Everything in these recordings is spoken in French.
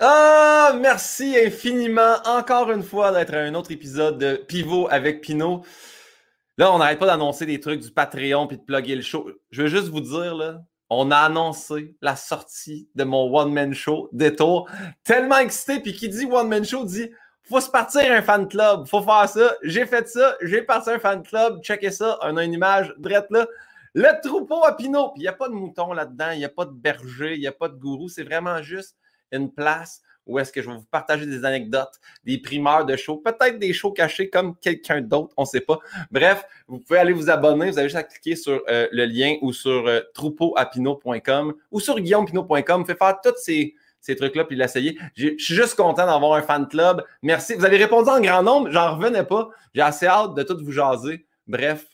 Ah, merci infiniment encore une fois d'être un autre épisode de Pivot avec Pinot. Là, on n'arrête pas d'annoncer des trucs du Patreon puis de plugger le show. Je veux juste vous dire, là, on a annoncé la sortie de mon one-man show, Détour. Tellement excité, puis qui dit one-man show dit faut se partir un fan club, faut faire ça. J'ai fait ça, j'ai parti un fan club, checkez ça, on a une image drette là. Le troupeau à Pinot, puis il n'y a pas de mouton là-dedans, il n'y a pas de berger, il n'y a pas de gourou, c'est vraiment juste une place où est-ce que je vais vous partager des anecdotes, des primeurs de shows, peut-être des shows cachés comme quelqu'un d'autre, on ne sait pas. Bref, vous pouvez aller vous abonner, vous avez juste à cliquer sur euh, le lien ou sur euh, troupeauapino.com ou sur guillaumepino.com. Faites faire tous ces, ces trucs-là puis l'essayer. Je suis juste content d'avoir un fan club. Merci. Vous avez répondu en grand nombre, j'en revenais pas. J'ai assez hâte de tout vous jaser. Bref,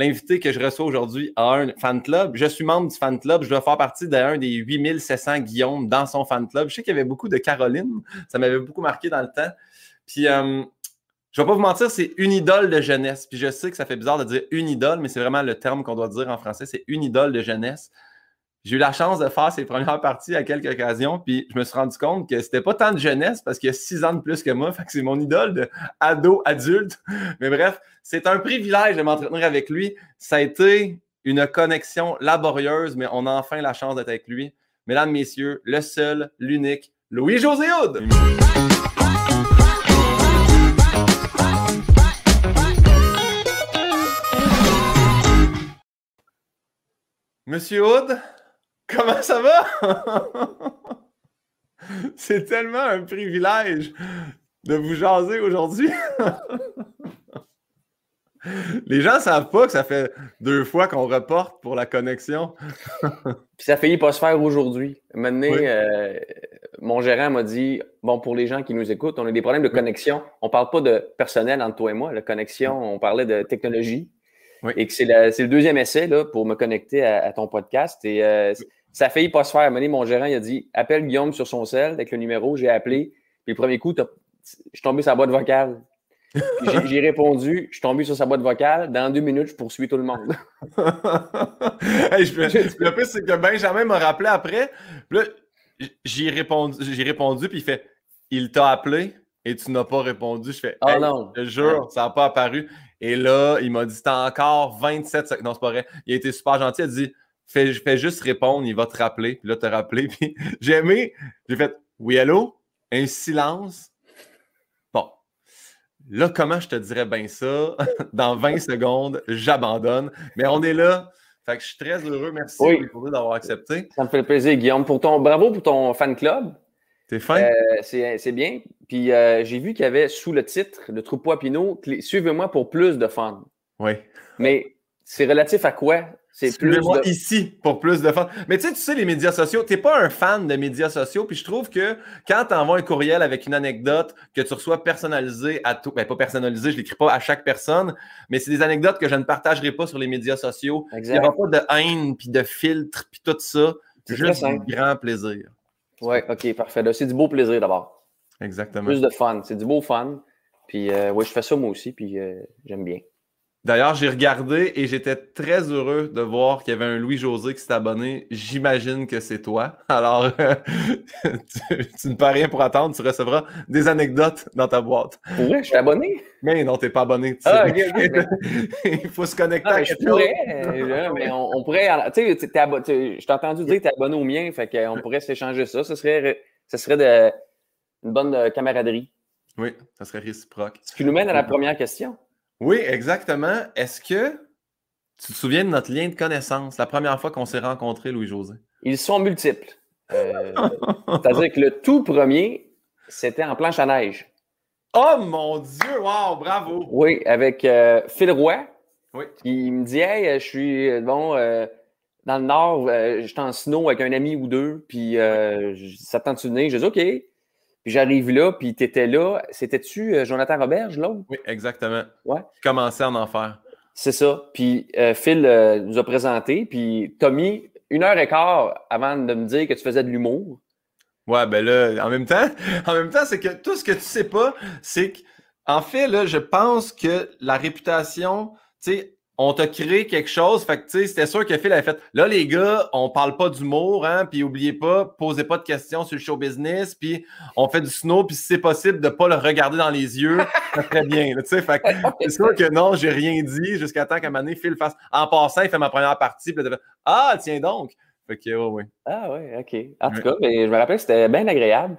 l'invité que je reçois aujourd'hui a un fan club. Je suis membre du fan club. Je dois faire partie d'un des 8700 Guillaume dans son fan club. Je sais qu'il y avait beaucoup de Caroline. Ça m'avait beaucoup marqué dans le temps. Puis, euh, je ne vais pas vous mentir, c'est une idole de jeunesse. Puis, je sais que ça fait bizarre de dire une idole, mais c'est vraiment le terme qu'on doit dire en français. C'est une idole de jeunesse. J'ai eu la chance de faire ses premières parties à quelques occasions, puis je me suis rendu compte que c'était pas tant de jeunesse parce qu'il a six ans de plus que moi, fait que c'est mon idole de ado adulte. Mais bref, c'est un privilège de m'entretenir avec lui. Ça a été une connexion laborieuse, mais on a enfin la chance d'être avec lui. Mesdames, messieurs, le seul, l'unique, Louis-José Houd. Monsieur Houd, Comment ça va? C'est tellement un privilège de vous jaser aujourd'hui. Les gens ne savent pas que ça fait deux fois qu'on reporte pour la connexion. Puis ça a failli pas se faire aujourd'hui. Maintenant, euh, mon gérant m'a dit Bon, pour les gens qui nous écoutent, on a des problèmes de connexion. On ne parle pas de personnel entre toi et moi. La connexion, on parlait de technologie. Et que c'est le deuxième essai là, pour me connecter à, ton podcast. Et euh, ça a failli pas se faire. Mon gérant, il a dit appelle Guillaume sur son sel avec le numéro. J'ai appelé. Puis le premier coup, je suis tombé sur sa boîte vocale. J'ai répondu, je suis tombé sur sa boîte vocale. Dans deux minutes, je poursuis tout le monde. le pire, c'est que Benjamin m'a rappelé après. j'ai répondu, j'ai répondu, puis il fait Il t'a appelé et tu n'as pas répondu. Je fais oh non. Je te jure, ça n'a pas apparu. Et là, il m'a dit T'as encore 27 secondes. Non, c'est pas vrai. Il a été super gentil. Il a dit fais, fais juste répondre, il va te rappeler. Puis là, te rappeler. Puis j'ai aimé, j'ai fait oui, allô? Un silence? Bon. Là, comment je te dirais bien ça? Dans 20 secondes, j'abandonne. Mais on est là. Fait que je suis très heureux. Merci oui. d'avoir accepté. Ça me fait plaisir, Guillaume. Pour ton, bravo pour ton fan club. T'es fin? Euh, c'est bien. Puis euh, j'ai vu qu'il y avait sous le titre, le troupeau à Pinot, suivez-moi pour plus de fun. Oui. Mais c'est relatif à quoi? C'est plus de... ici pour plus de fans. Mais tu sais, tu sais, les médias sociaux, tu n'es pas un fan de médias sociaux, puis je trouve que quand tu envoies un courriel avec une anecdote que tu reçois personnalisé à tout, ben pas personnalisé, je l'écris pas à chaque personne, mais c'est des anecdotes que je ne partagerai pas sur les médias sociaux. Il n'y aura pas de haine, puis de filtre, puis tout ça. Juste un grand plaisir. Oui, OK, parfait. C'est du beau plaisir d'abord. Exactement. Plus de fun. C'est du beau fun. Puis, euh, oui, je fais ça moi aussi, puis euh, j'aime bien. D'ailleurs, j'ai regardé et j'étais très heureux de voir qu'il y avait un Louis-José qui s'est abonné. J'imagine que c'est toi. Alors, tu, ne peux rien pour attendre. Tu recevras des anecdotes dans ta boîte. Ouais, je suis abonné? Mais non, tu n'es pas abonné. Ah, Il faut se connecter ah, à quelque pourrais, euh, mais on, pourrait. Tu sais, je t'ai entendu dire que tu es abonné au mien. Fait qu'on pourrait s'échanger ça. Ce serait, ce serait de, une bonne euh, camaraderie. Oui, ça serait réciproque. Ce qui nous mène à la première question. Oui, exactement. Est-ce que tu te souviens de notre lien de connaissance, la première fois qu'on s'est rencontrés, Louis-José? Ils sont multiples. Euh, c'est-à-dire que le tout premier, c'était en planche à neige. Oh mon Dieu! Wow, bravo! Oui, avec euh, Phil Roy. Oui. Il me dit Hey, je suis euh, bon dans le nord, je suis en snow avec un ami ou deux, puis ça tente de. Je dis OK. Puis j'arrive là, puis tu étais là. C'était-tu euh, Jonathan Roberge, l'autre? Oui, exactement. Ouais. Commençais à en faire. C'est ça. Puis euh, Phil euh, nous a présenté, puis Tommy, une heure et quart avant de me dire que tu faisais de l'humour. Ouais, ben là, en même temps, en même temps, c'est que tout ce que tu sais pas, c'est qu'en fait, là, je pense que la réputation, tu sais, on t'a créé quelque chose. Fait que, tu sais, c'était sûr que Phil avait fait. Là, les gars, on parle pas d'humour, hein, puis oubliez pas, posez pas de questions sur le show business, puis on fait du snow, puis si c'est possible de pas le regarder dans les yeux, ça très bien, tu sais. Fait que, c'est sûr que non, j'ai rien dit jusqu'à temps qu'à un moment donné, Phil fasse. En passant, il fait ma première partie, puis là, Ah, tiens donc. Fait que, oui. Ah, ouais, OK. En tout cas, ben, je me rappelle que c'était bien agréable.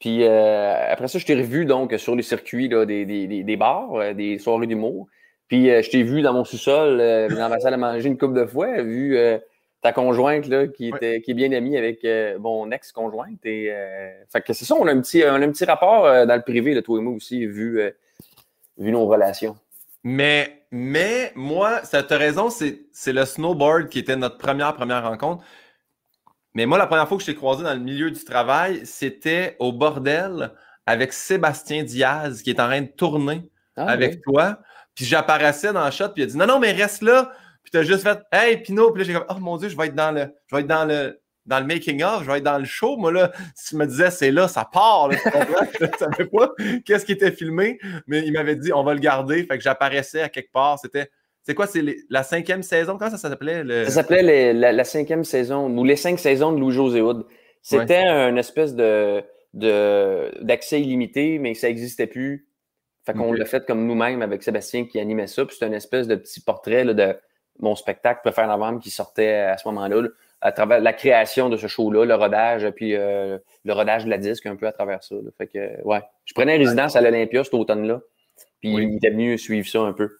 Puis euh, après ça, je t'ai revu donc sur les circuits là, des, des, des, bars, euh, des soirées d'humour. Puis euh, je t'ai vu dans mon sous-sol, euh, dans ma salle à manger une couple de fois, vu euh, ta conjointe là, qui, était, qui est bien amie avec mon ex-conjointe. Et, fait que c'est ça, on a un petit, on a un petit rapport dans le privé, de toi et moi aussi, vu, vu nos relations. Mais, mais moi, ça as raison, c'est le snowboard qui était notre première, première rencontre. Mais moi, la première fois que je t'ai croisé dans le milieu du travail, c'était au bordel avec Sébastien Diaz qui est en train de tourner ah avec toi. Puis j'apparaissais dans le shot, puis il a dit non, non, mais reste là. Puis t'as juste fait Hey, Pino. Puis là, j'ai comme Oh mon Dieu, je vais être dans le, je vais être dans le, dans le making-of, je vais être dans le show. Moi, là, si tu me disais c'est là, ça part. Là, je ne savais pas qu'est-ce qui était filmé, mais il m'avait dit on va le garder. Fait que j'apparaissais à quelque part. C'était. C'est quoi, c'est la cinquième saison? Comment ça s'appelait? Ça s'appelait la, cinquième saison, ou les cinq saisons de Louis-José Hood. C'était une espèce de d'accès illimité, mais ça n'existait plus. Fait qu'on l'a fait comme nous-mêmes avec Sébastien qui animait ça. Puis c'est une espèce de petit portrait de mon spectacle Préfère novembre qui sortait à ce moment-là, à travers la création de ce show-là, le rodage, puis euh, le rodage de la disque un peu à travers ça. Fait que, ouais. Je prenais résidence à l'Olympia cet automne-là. Puis il était venu suivre ça un peu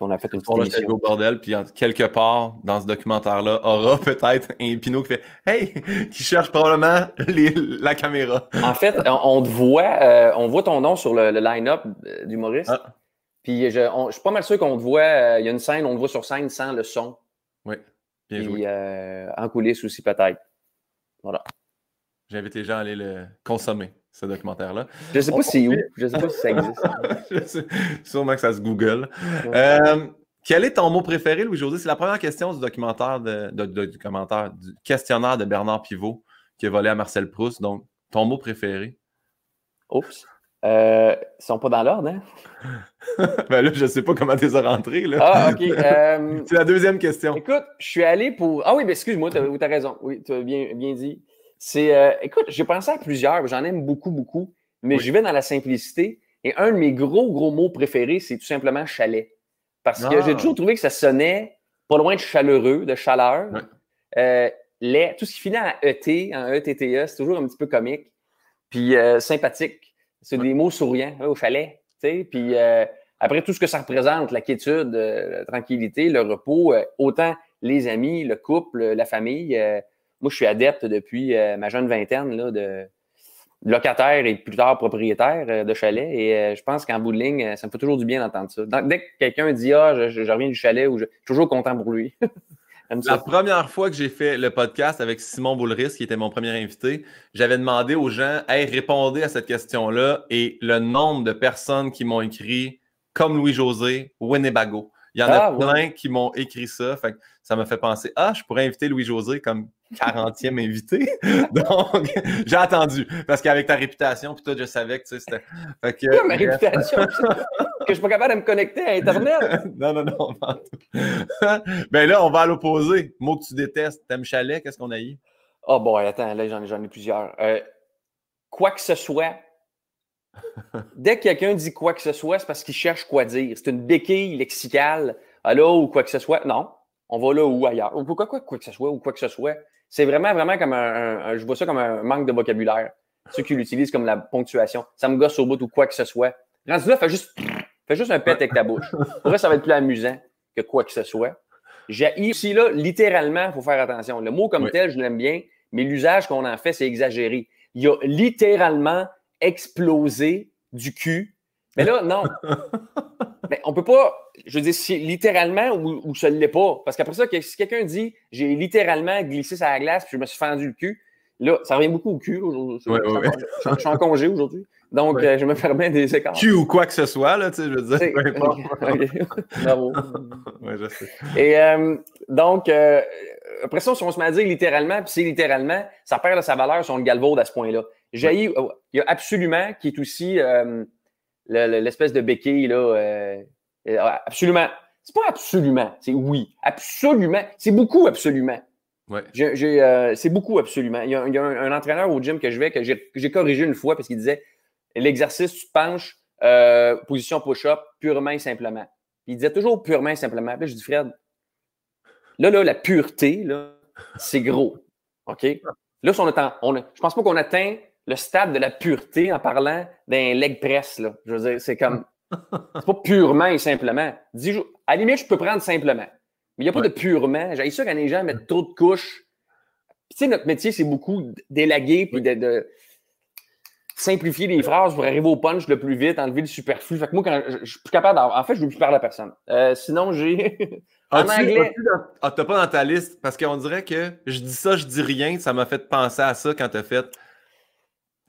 on a fait une petite émission. au bordel, puis quelque part dans ce documentaire-là, aura peut-être un Pinot qui fait Hey, qui cherche probablement la caméra. En fait, on, te voit, euh, on voit ton nom sur le, line-up euh, d'humoriste. Ah. Puis je, suis pas mal sûr qu'on te voit, euh, il y a une scène, on te voit sur scène sans le son. Oui. Bien puis, en coulisses aussi, peut-être. Voilà. J'invite les gens à aller le consommer ce documentaire-là. Je ne sais pas si où. Je ne sais pas si ça existe. Sûrement que ça se Google. Euh, quel est ton mot préféré, Louis-José? C'est la première question du documentaire, de, du commentaire, du questionnaire de Bernard Pivot qui a volé à Marcel Proust. Donc, ton mot préféré? Oups. Euh, ils sont pas dans l'ordre, hein? ben là, je ne sais pas comment tu les as rentrés. Là. Ah, OK. Euh, c'est la deuxième question. Écoute, je suis allé pour. Ah oui, mais excuse-moi, tu as, raison. Oui, tu as bien, bien dit. C'est, euh, écoute, j'ai pensé à plusieurs, j'en aime beaucoup, beaucoup, mais je vais dans la simplicité. Et un de mes gros, gros mots préférés, c'est tout simplement chalet. Parce que j'ai ah. toujours trouvé que ça sonnait pas loin de chaleureux, de chaleur. Euh, les, tout ce qui finit en ET, en ETTE, c'est toujours un petit peu comique. Puis euh, sympathique. C'est des mots souriants au chalet. Puis après tout ce que ça représente, la quiétude, la tranquillité, le repos, autant les amis, le couple, la famille moi, je suis adepte depuis euh, ma jeune vingtaine là, de locataire et plus tard propriétaire euh, de chalet. Et euh, je pense qu'en bout de ligne, ça me fait toujours du bien d'entendre ça. dès que quelqu'un dit Ah, je, reviens du chalet, ou je, suis toujours content pour lui. La première fois que j'ai fait le podcast avec Simon Boulris, qui était mon premier invité, j'avais demandé aux gens Hey, répondez à cette question-là. Et le nombre de personnes qui m'ont écrit comme Louis-José, Winnebago. Il y en a ah, plein qui m'ont écrit ça. Fait ça m'a fait penser Ah, je pourrais inviter Louis-José comme 40e invité. Donc, j'ai attendu. Parce qu'avec ta réputation, puis toi, je savais que tu sais, c'était. Fait que, ma réputation, que je suis pas capable de me connecter à Internet. non, non, non. ben là, on va à l'opposé. Mot que tu détestes. T'aimes chalet, qu'est-ce qu'on a eu? Oh bon, attends, là, j'en ai, plusieurs. Euh, quoi que ce soit, dès que quelqu'un dit quoi que ce soit, c'est parce qu'il cherche quoi dire. C'est une béquille lexicale. Alors, ou quoi que ce soit. Non, on va là ou ailleurs. Ou pourquoi quoi, quoi que ce soit, ou quoi que ce soit. C'est vraiment, vraiment comme un, Je vois ça comme un manque de vocabulaire. Ceux qui l'utilisent comme la ponctuation. Ça me gosse au bout ou quoi que ce soit. Rendu là, fais juste, fais juste un pet avec ta bouche. Pour ça va être plus amusant que quoi que ce soit. J'ai ici, là, littéralement, il faut faire attention. Le mot comme tel, je l'aime bien, mais l'usage qu'on en fait, c'est exagéré. Il a littéralement explosé du cul. Mais là, non. Mais on peut pas, je veux dire, si, littéralement ou, ou ça ne l'est pas. Parce qu'après ça, si quelqu'un dit j'ai littéralement glissé sur la glace puis je me suis fendu le cul, là, ça revient beaucoup au cul. je, suis en congé aujourd'hui. Donc, euh, je me permets des écarts. Cul ou quoi que ce soit, là, tu sais, je veux dire. Bravo. je sais. Et euh, donc, euh, après ça, si on se met à dire littéralement, puis c'est littéralement, ça perd de sa valeur si on le galvaude à ce point-là. il y a absolument qui est aussi l'espèce de béquille, là. Euh, absolument. C'est pas absolument, c'est oui. Absolument. C'est beaucoup absolument. Ouais. Euh, c'est beaucoup absolument. Il y a, un, entraîneur au gym que je vais que j'ai corrigé une fois parce qu'il disait l'exercice, tu penches, euh, position push-up, purement et simplement. il disait toujours purement et simplement. Puis là, je dis, Fred, là, là, la pureté, là, c'est gros. OK? Là, on attend, on je pense pas qu'on atteint le stade de la pureté en parlant d'un leg press. Là. Je veux dire, c'est comme. C'est pas purement et simplement. Dis, à la limite, je peux prendre simplement. Mais il n'y a pas de purement. J'ai ça quand les gens mettent trop de couches. tu sais, notre métier, c'est beaucoup d'élaguer puis de, simplifier les phrases pour arriver au punch le plus vite, enlever le superflu. Fait que moi, quand je, suis plus capable En fait, je ne veux plus parler à personne. Euh, sinon, j'ai. en anglais. Ah, t'as pas dans ta liste? Parce qu'on dirait que je dis ça, je dis rien. Ça m'a fait penser à ça quand t'as fait.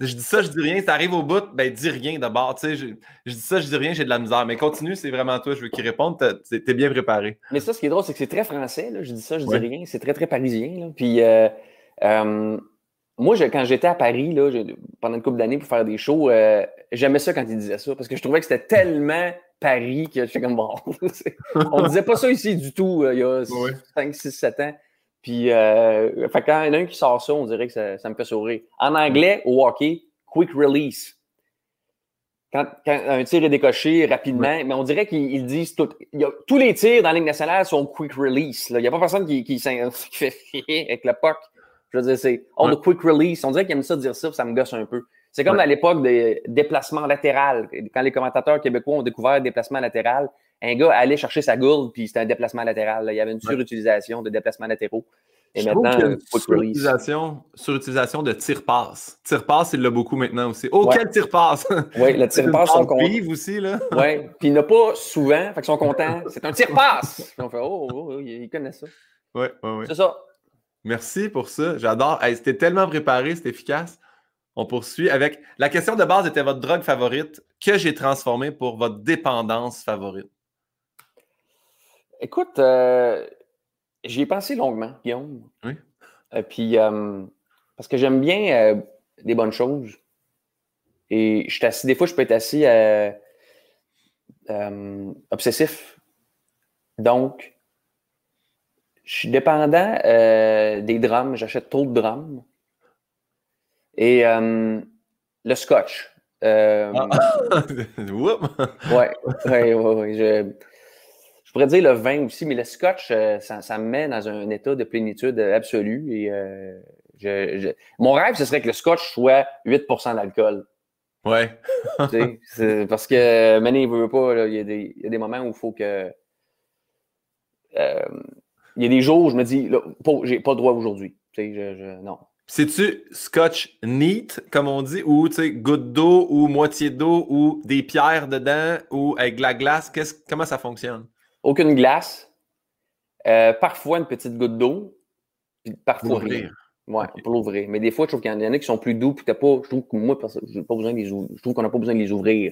Je dis ça, je dis rien. Ça arrive au bout, ben dis rien d'abord. Tu sais, je, dis ça, je dis rien, j'ai de la misère. Mais continue, c'est vraiment toi, je veux qu'il réponde. T'es bien préparé. Mais ça, ce qui est drôle, c'est que c'est très français. Là. Je dis ça, je dis rien. C'est très, très parisien. Là. Puis euh, euh, moi, quand j'étais à Paris, là, pendant une couple d'années pour faire des shows, euh, j'aimais ça quand il disait ça parce que je trouvais que c'était tellement Paris que j'étais comme bon. on disait pas ça ici du tout il y a 5, 6, 7 ans. Puis, euh, fait quand il y en a un qui sort ça, on dirait que ça, me fait sourire. En anglais, au hockey, quick release. Quand, un tir est décoché rapidement, mais on dirait qu'ils disent tout. tous les tirs dans la Ligue nationale sont quick release. Il n'y a pas personne qui, qui, fait avec le puck. Je veux dire, c'est on the quick release. On dirait qu'ils aiment ça dire ça, ça me gosse un peu. C'est comme à l'époque des déplacements latéraux. Quand les commentateurs québécois ont découvert le déplacement latéral, un gars allait chercher sa gourde, puis c'était un déplacement latéral. Il y avait une surutilisation de déplacements latéraux. Et maintenant, surutilisation, surutilisation de tir-passe. Tir-passe, il l'a beaucoup maintenant aussi. Oh, quel tir-passe! Oui, le tir-passe, sont contents. aussi, là. Oui, puis il n'a pas souvent, fait qu'ils sont contents. C'est un tir-passe! on fait, oh, oh, oh, ils connaissent ça. Oui, oui, oui. C'est ça. Merci pour ça. J'adore. c'était tellement préparé, c'était efficace. On poursuit avec la question de base était votre drogue favorite que j'ai transformée pour votre dépendance favorite? Écoute, euh, j'y ai pensé longuement, Guillaume. Oui. Euh, puis, euh, parce que j'aime bien des bonnes choses. Et je suis assis, des fois, je peux être assis obsessif. Donc, je suis dépendant des drames. J'achète trop de drames. Et le scotch. Euh, ah. ouais, ouais, ouais, Je, je pourrais dire le vin aussi, mais le scotch, euh, ça, me met dans un état de plénitude absolue. Et, euh, mon rêve, ce serait que le scotch soit 8% d'alcool. Ouais. parce que Mané ne veut pas. Il y, y, a des moments où il faut que. Euh, il y a des jours où je me dis, j'ai pas le droit aujourd'hui. non. C'est-tu scotch neat, comme on dit, ou goutte d'eau, ou moitié d'eau, ou des pierres dedans, ou avec de la glace? comment ça fonctionne? Aucune glace. Euh, parfois une petite goutte d'eau. Parfois rien. Ouais, pour l'ouvrir. Mais des fois, je trouve qu'il y en a qui sont plus doux, puis t'as pas. Je trouve que moi, pas besoin de les Je trouve qu'on n'a pas besoin de les ouvrir.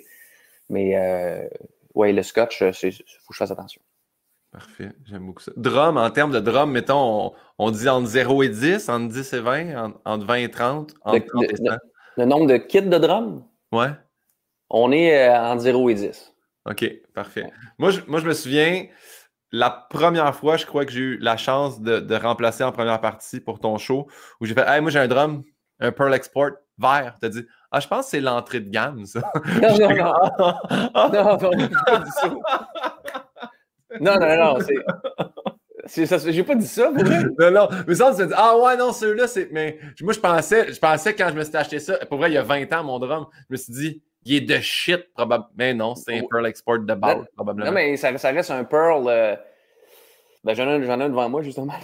Mais euh, ouais, le scotch, il faut que je fasse attention. Parfait, j'aime beaucoup ça. Drum, en termes de drum, mettons, on, dit entre 0 et 10, entre 10 et 20, entre 20 et 30, entre le, 30 et 100. Le, nombre de kits de drum? Ouais. On est euh, entre 0 et 10. OK, parfait. Moi, je, moi, je me souviens, la première fois, je crois que j'ai eu la chance de, remplacer en première partie pour ton show, où j'ai fait Hey, moi, j'ai un drum, un Pearl Export vert. Tu as dit Ah, je pense que c'est l'entrée de gamme, ça. Non, non, non. non, non, non, non, non, non, non. J'ai pas dit ça. Non, non. Mais ça, on se dit, ah ouais, non, celui-là, c'est. Mais moi, je pensais, je pensais quand je me suis acheté ça, pour vrai, il y a 20 ans, mon drum, je me suis dit, il est de shit, probablement. Mais non, c'est un Pearl Export de base, probablement. Non, mais ça, ça reste un Pearl. Euh... Ben, j'en ai, ai, un devant moi, justement.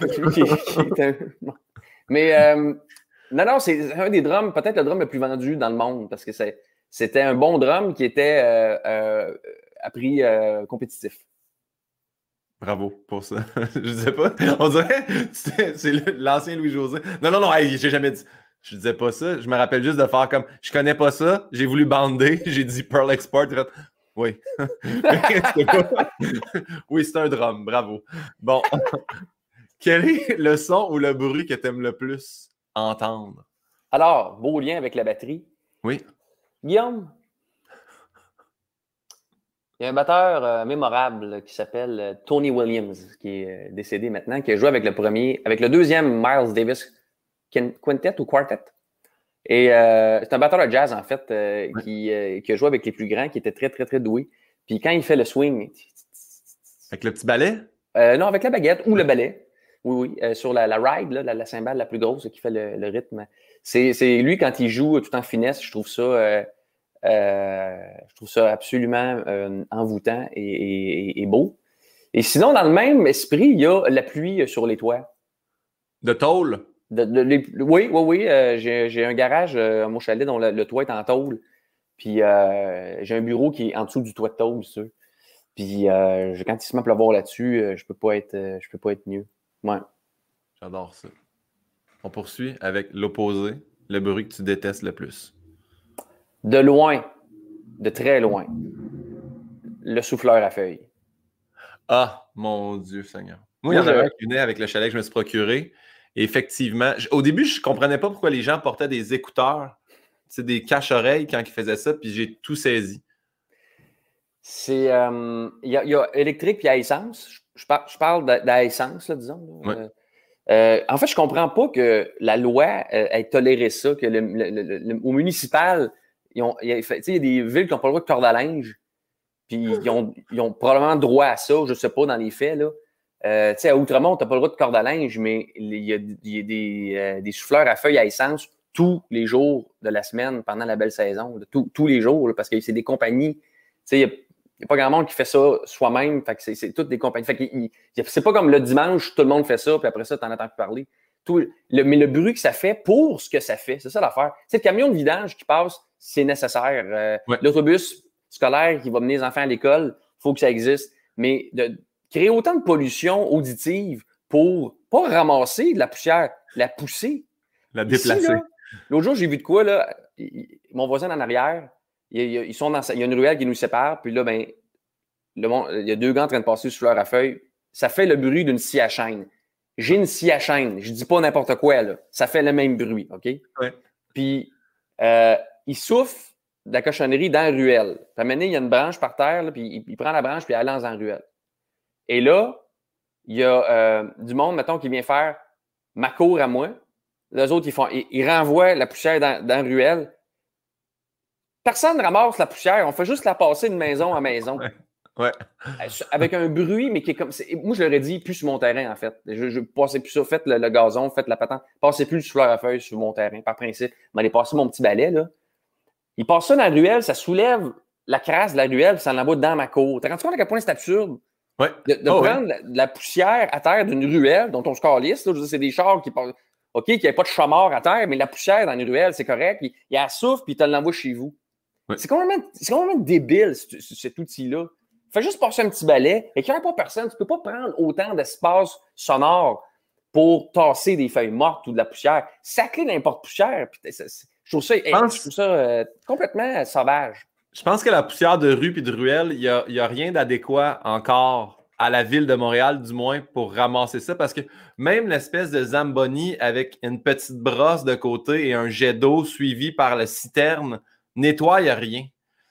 Mais euh... non, non, c'est un des drums, peut-être le drum le plus vendu dans le monde, parce que c'était un bon drum qui était euh, euh, à prix euh, compétitif. Bravo pour ça. je sais pas. On dirait c'est l'ancien Louis-José. Non, non, non, j'ai jamais dit. Je disais pas ça. Je me rappelle juste de faire comme je connais pas ça. J'ai voulu bander. J'ai dit Pearl Export. Oui. oui, c'est un drum. Bravo. Bon. Quel est le son ou le bruit que tu aimes le plus entendre? Alors, beau lien avec la batterie. Oui. Guillaume, Il y a un batteur euh, mémorable qui s'appelle euh, Tony Williams, qui est euh, décédé maintenant, qui a joué avec le premier, avec le deuxième Miles Davis Quintet ou Quartet. Et c'est un batteur de jazz, en fait, qui, qui, a joué avec les plus grands, qui était très, très, très doué. Puis quand il fait le swing. Avec le petit ballet? non, avec la baguette ou le ballet. Oui, oui. sur la, ride, la, la, cymbale la plus grosse qui fait le, le rythme. C'est lui, quand il joue tout en finesse, je trouve ça euh, je trouve ça absolument euh, envoûtant et, beau. Et sinon, dans le même esprit, il y a la pluie sur les toits. De tôle? Oui, oui, oui. Euh, j'ai un garage à mon chalet dont le, toit est en tôle. Puis j'ai un bureau qui est en dessous du toit de tôle, sûr. Puis quand il se met à pleuvoir là-dessus, je peux pas être je peux pas être mieux. Ouais. J'adore ça. On poursuit avec l'opposé, le bruit que tu détestes le plus. De loin, de très loin, le souffleur à feuilles. Ah, mon Dieu Seigneur. Moi, il y en avait un qui avec le chalet que je me suis procuré. Effectivement, au début, je ne comprenais pas pourquoi les gens portaient des écouteurs, c'est des cache-oreilles quand ils faisaient ça, puis j'ai tout saisi. C'est. Euh, il y, a électrique et à essence. Je, parle d'essence, disons. Euh, euh, en fait, je ne comprends pas que la loi ait toléré ça, que le, au municipal, il, y a, des villes qui n'ont pas le droit de corde à linge, puis ils ont, probablement droit à ça, je ne sais pas, dans les faits. Là. Euh, à Outremont, tu n'as pas le droit de corde à linge, mais il y a, euh, des, souffleurs à feuilles à essence tous les jours de la semaine pendant la belle saison, tous les jours, parce que c'est des compagnies. Il n'y a, pas grand monde qui fait ça soi-même, c'est toutes des compagnies. C'est pas comme le dimanche, tout le monde fait ça, puis après ça, tu n'en entends plus parler. mais le bruit que ça fait pour ce que ça fait, c'est ça l'affaire. C'est le camion de vidange qui passe c'est nécessaire. Euh, l'autobus scolaire qui va mener les enfants à l'école, il faut que ça existe. Mais de créer autant de pollution auditive pour pas ramasser de la poussière, la pousser. La déplacer. L'autre jour, j'ai vu de quoi, là, mon voisin en arrière, ils, sont dans, il y a une ruelle qui nous sépare, puis là, ben, le il y a deux gars en train de passer sur fleur à feuille. Ça fait le bruit d'une scie à chaîne. J'ai une scie à chaîne. Je dis pas n'importe quoi, là. Ça fait le même bruit, OK? Puis, euh, il souffle de la cochonnerie dans la ruelle. Puis à un il y a une branche par terre, puis il, prend la branche, puis il lance dans la ruelle. Et là, il y a euh, du monde, mettons, qui vient faire ma cour à moi. Les autres, ils, font, ils, renvoient la poussière dans, dans la ruelle. Personne ne ramasse la poussière. On fait juste la passer de maison à maison. Ouais. Euh, avec un bruit, mais qui est comme. moi, je l'aurais dit plus sur mon terrain, en fait. Je, je passais plus ça. Faites le, gazon, faites la patente. Passez plus le souffleur à feuilles sur mon terrain, par principe. Mais allez passer mon petit balai, là. Il passe ça dans la ruelle, ça soulève la crasse de la ruelle, ça l'envoie dans ma cour. T'as rendu compte à quel point c'est absurde? Ouais. De, oh, prendre la, poussière à terre d'une ruelle dont on se calisse. C'est des chars qui passent. OK, qu'il n'y ait pas de chat à terre, mais la poussière dans une ruelle, c'est correct. Il, il a souffle, puis il te l'envoie chez vous. C'est complètement, débile, cet, outil-là. Fais juste passer un petit balai. Et qu'il n'y a pas personne, tu ne peux pas prendre autant d'espace sonore pour tasser des feuilles mortes ou de la poussière. Sacrer n'importe poussière. Puis je trouve ça, euh, complètement sauvage. Je pense que la poussière de rue et de ruelle, il n'y a, a, rien d'adéquat encore à la ville de Montréal, du moins, pour ramasser ça. Parce que même l'espèce de Zamboni avec une petite brosse de côté et un jet d'eau suivi par la citerne nettoie rien.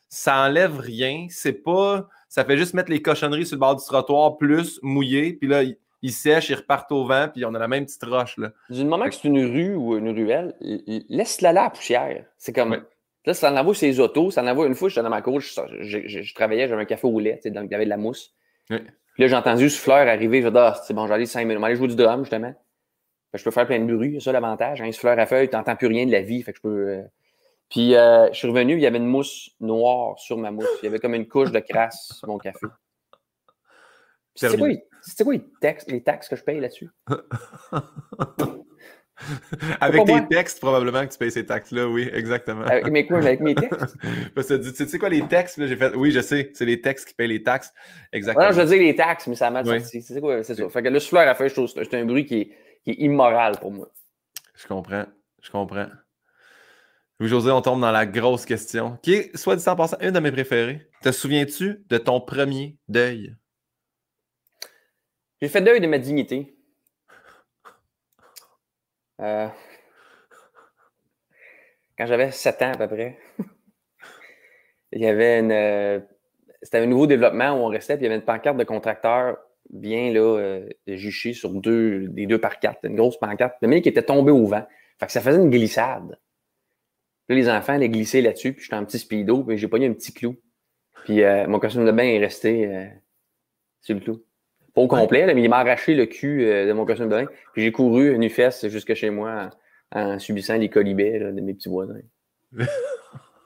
Ça enlève rien. C'est pas. Ça fait juste mettre les cochonneries sur le bord du trottoir plus mouillé. Puis là, ils sèchent, ils repartent au vent, puis on a la même petite roche. Là. Du moment que c'est une rue ou une ruelle, laisse-la là à poussière. C'est comme. Là, ça en envoie ses autos, ça en envoie une fois, j'étais dans ma cour, je, travaillais, j'avais un café au lait, donc il y avait de la mousse. Puis là, j'ai entendu ce fleur arriver, je dit, ah, c'est bon, j'allais cinq minutes, aller jouer du drum, justement. je peux faire plein de bruit, c'est ça l'avantage. Hein, fleur à feuille, tu n'entends plus rien de la vie, fait que je peux. Euh. Puis euh, je suis revenu, il y avait une mousse noire sur ma mousse. Il y avait comme une couche de crasse sur mon café. C'est quoi, quoi les, taxes, les taxes que je paye là-dessus? avec tes textes, probablement que tu payes ces taxes-là, oui, exactement. Avec mes quoi? Avec mes textes? Parce que tu sais quoi les textes? J'ai fait, oui, je sais, c'est les textes qui payent les taxes. Exactement. Non, je veux dire les taxes, mais ça m'a mal sorti. C'est quoi? C'est ça. Fait que le souffleur à feuille, je trouve c'est un bruit qui est, qui est, immoral pour moi. Je comprends. Je comprends. Louis-José, on tombe dans la grosse question, qui est, soit dit en passant, une de mes préférées. Te souviens-tu de ton premier deuil? J'ai fait deuil de ma dignité. Euh, quand j'avais 7 ans à peu près, il y avait une. Euh, c'était un nouveau développement où on restait, puis il y avait une pancarte de contracteur bien là, euh, juché sur deux, des deux par quatre, une grosse pancarte. Le mec était tombé au vent. Fait que ça faisait une glissade. Les enfants allaient glisser là-dessus, puis j'étais en petit speedo, puis j'ai pogné un petit clou. Puis euh, mon costume de bain est resté sur le clou. Pas au complet, mais il m'a arraché le cul de mon costume de bain. Puis j'ai couru une fesse jusque chez moi en, subissant les colibets de mes petits voisins.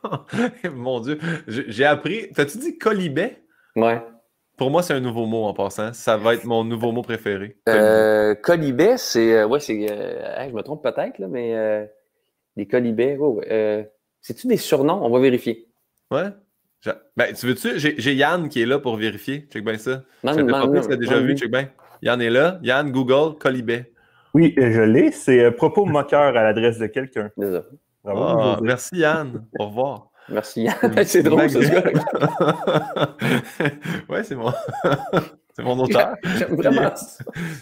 Mon Dieu, j'ai appris. T'as-tu dit colibet? Ouais. Pour moi, c'est un nouveau mot en passant. Ça va être mon nouveau mot préféré. Euh, colibet, c'est. Euh, ouais, c'est. Euh, je me trompe peut-être, là, mais des colibets. Oh, C'est-tu des surnoms? On va vérifier. Ouais. Ben, tu veux-tu? J'ai Yann qui est là pour vérifier. Check bien ça. Non, ça non, non, déjà vu. Check bien. Yann est là. Yann, Google, colibet. Oui, je l'ai. C'est propos moqueur à l'adresse de quelqu'un. Ah, merci Yann. Au revoir. Merci Yann. c'est drôle, ce gars. ouais, c'est mon... c'est mon auteur. J'aime vraiment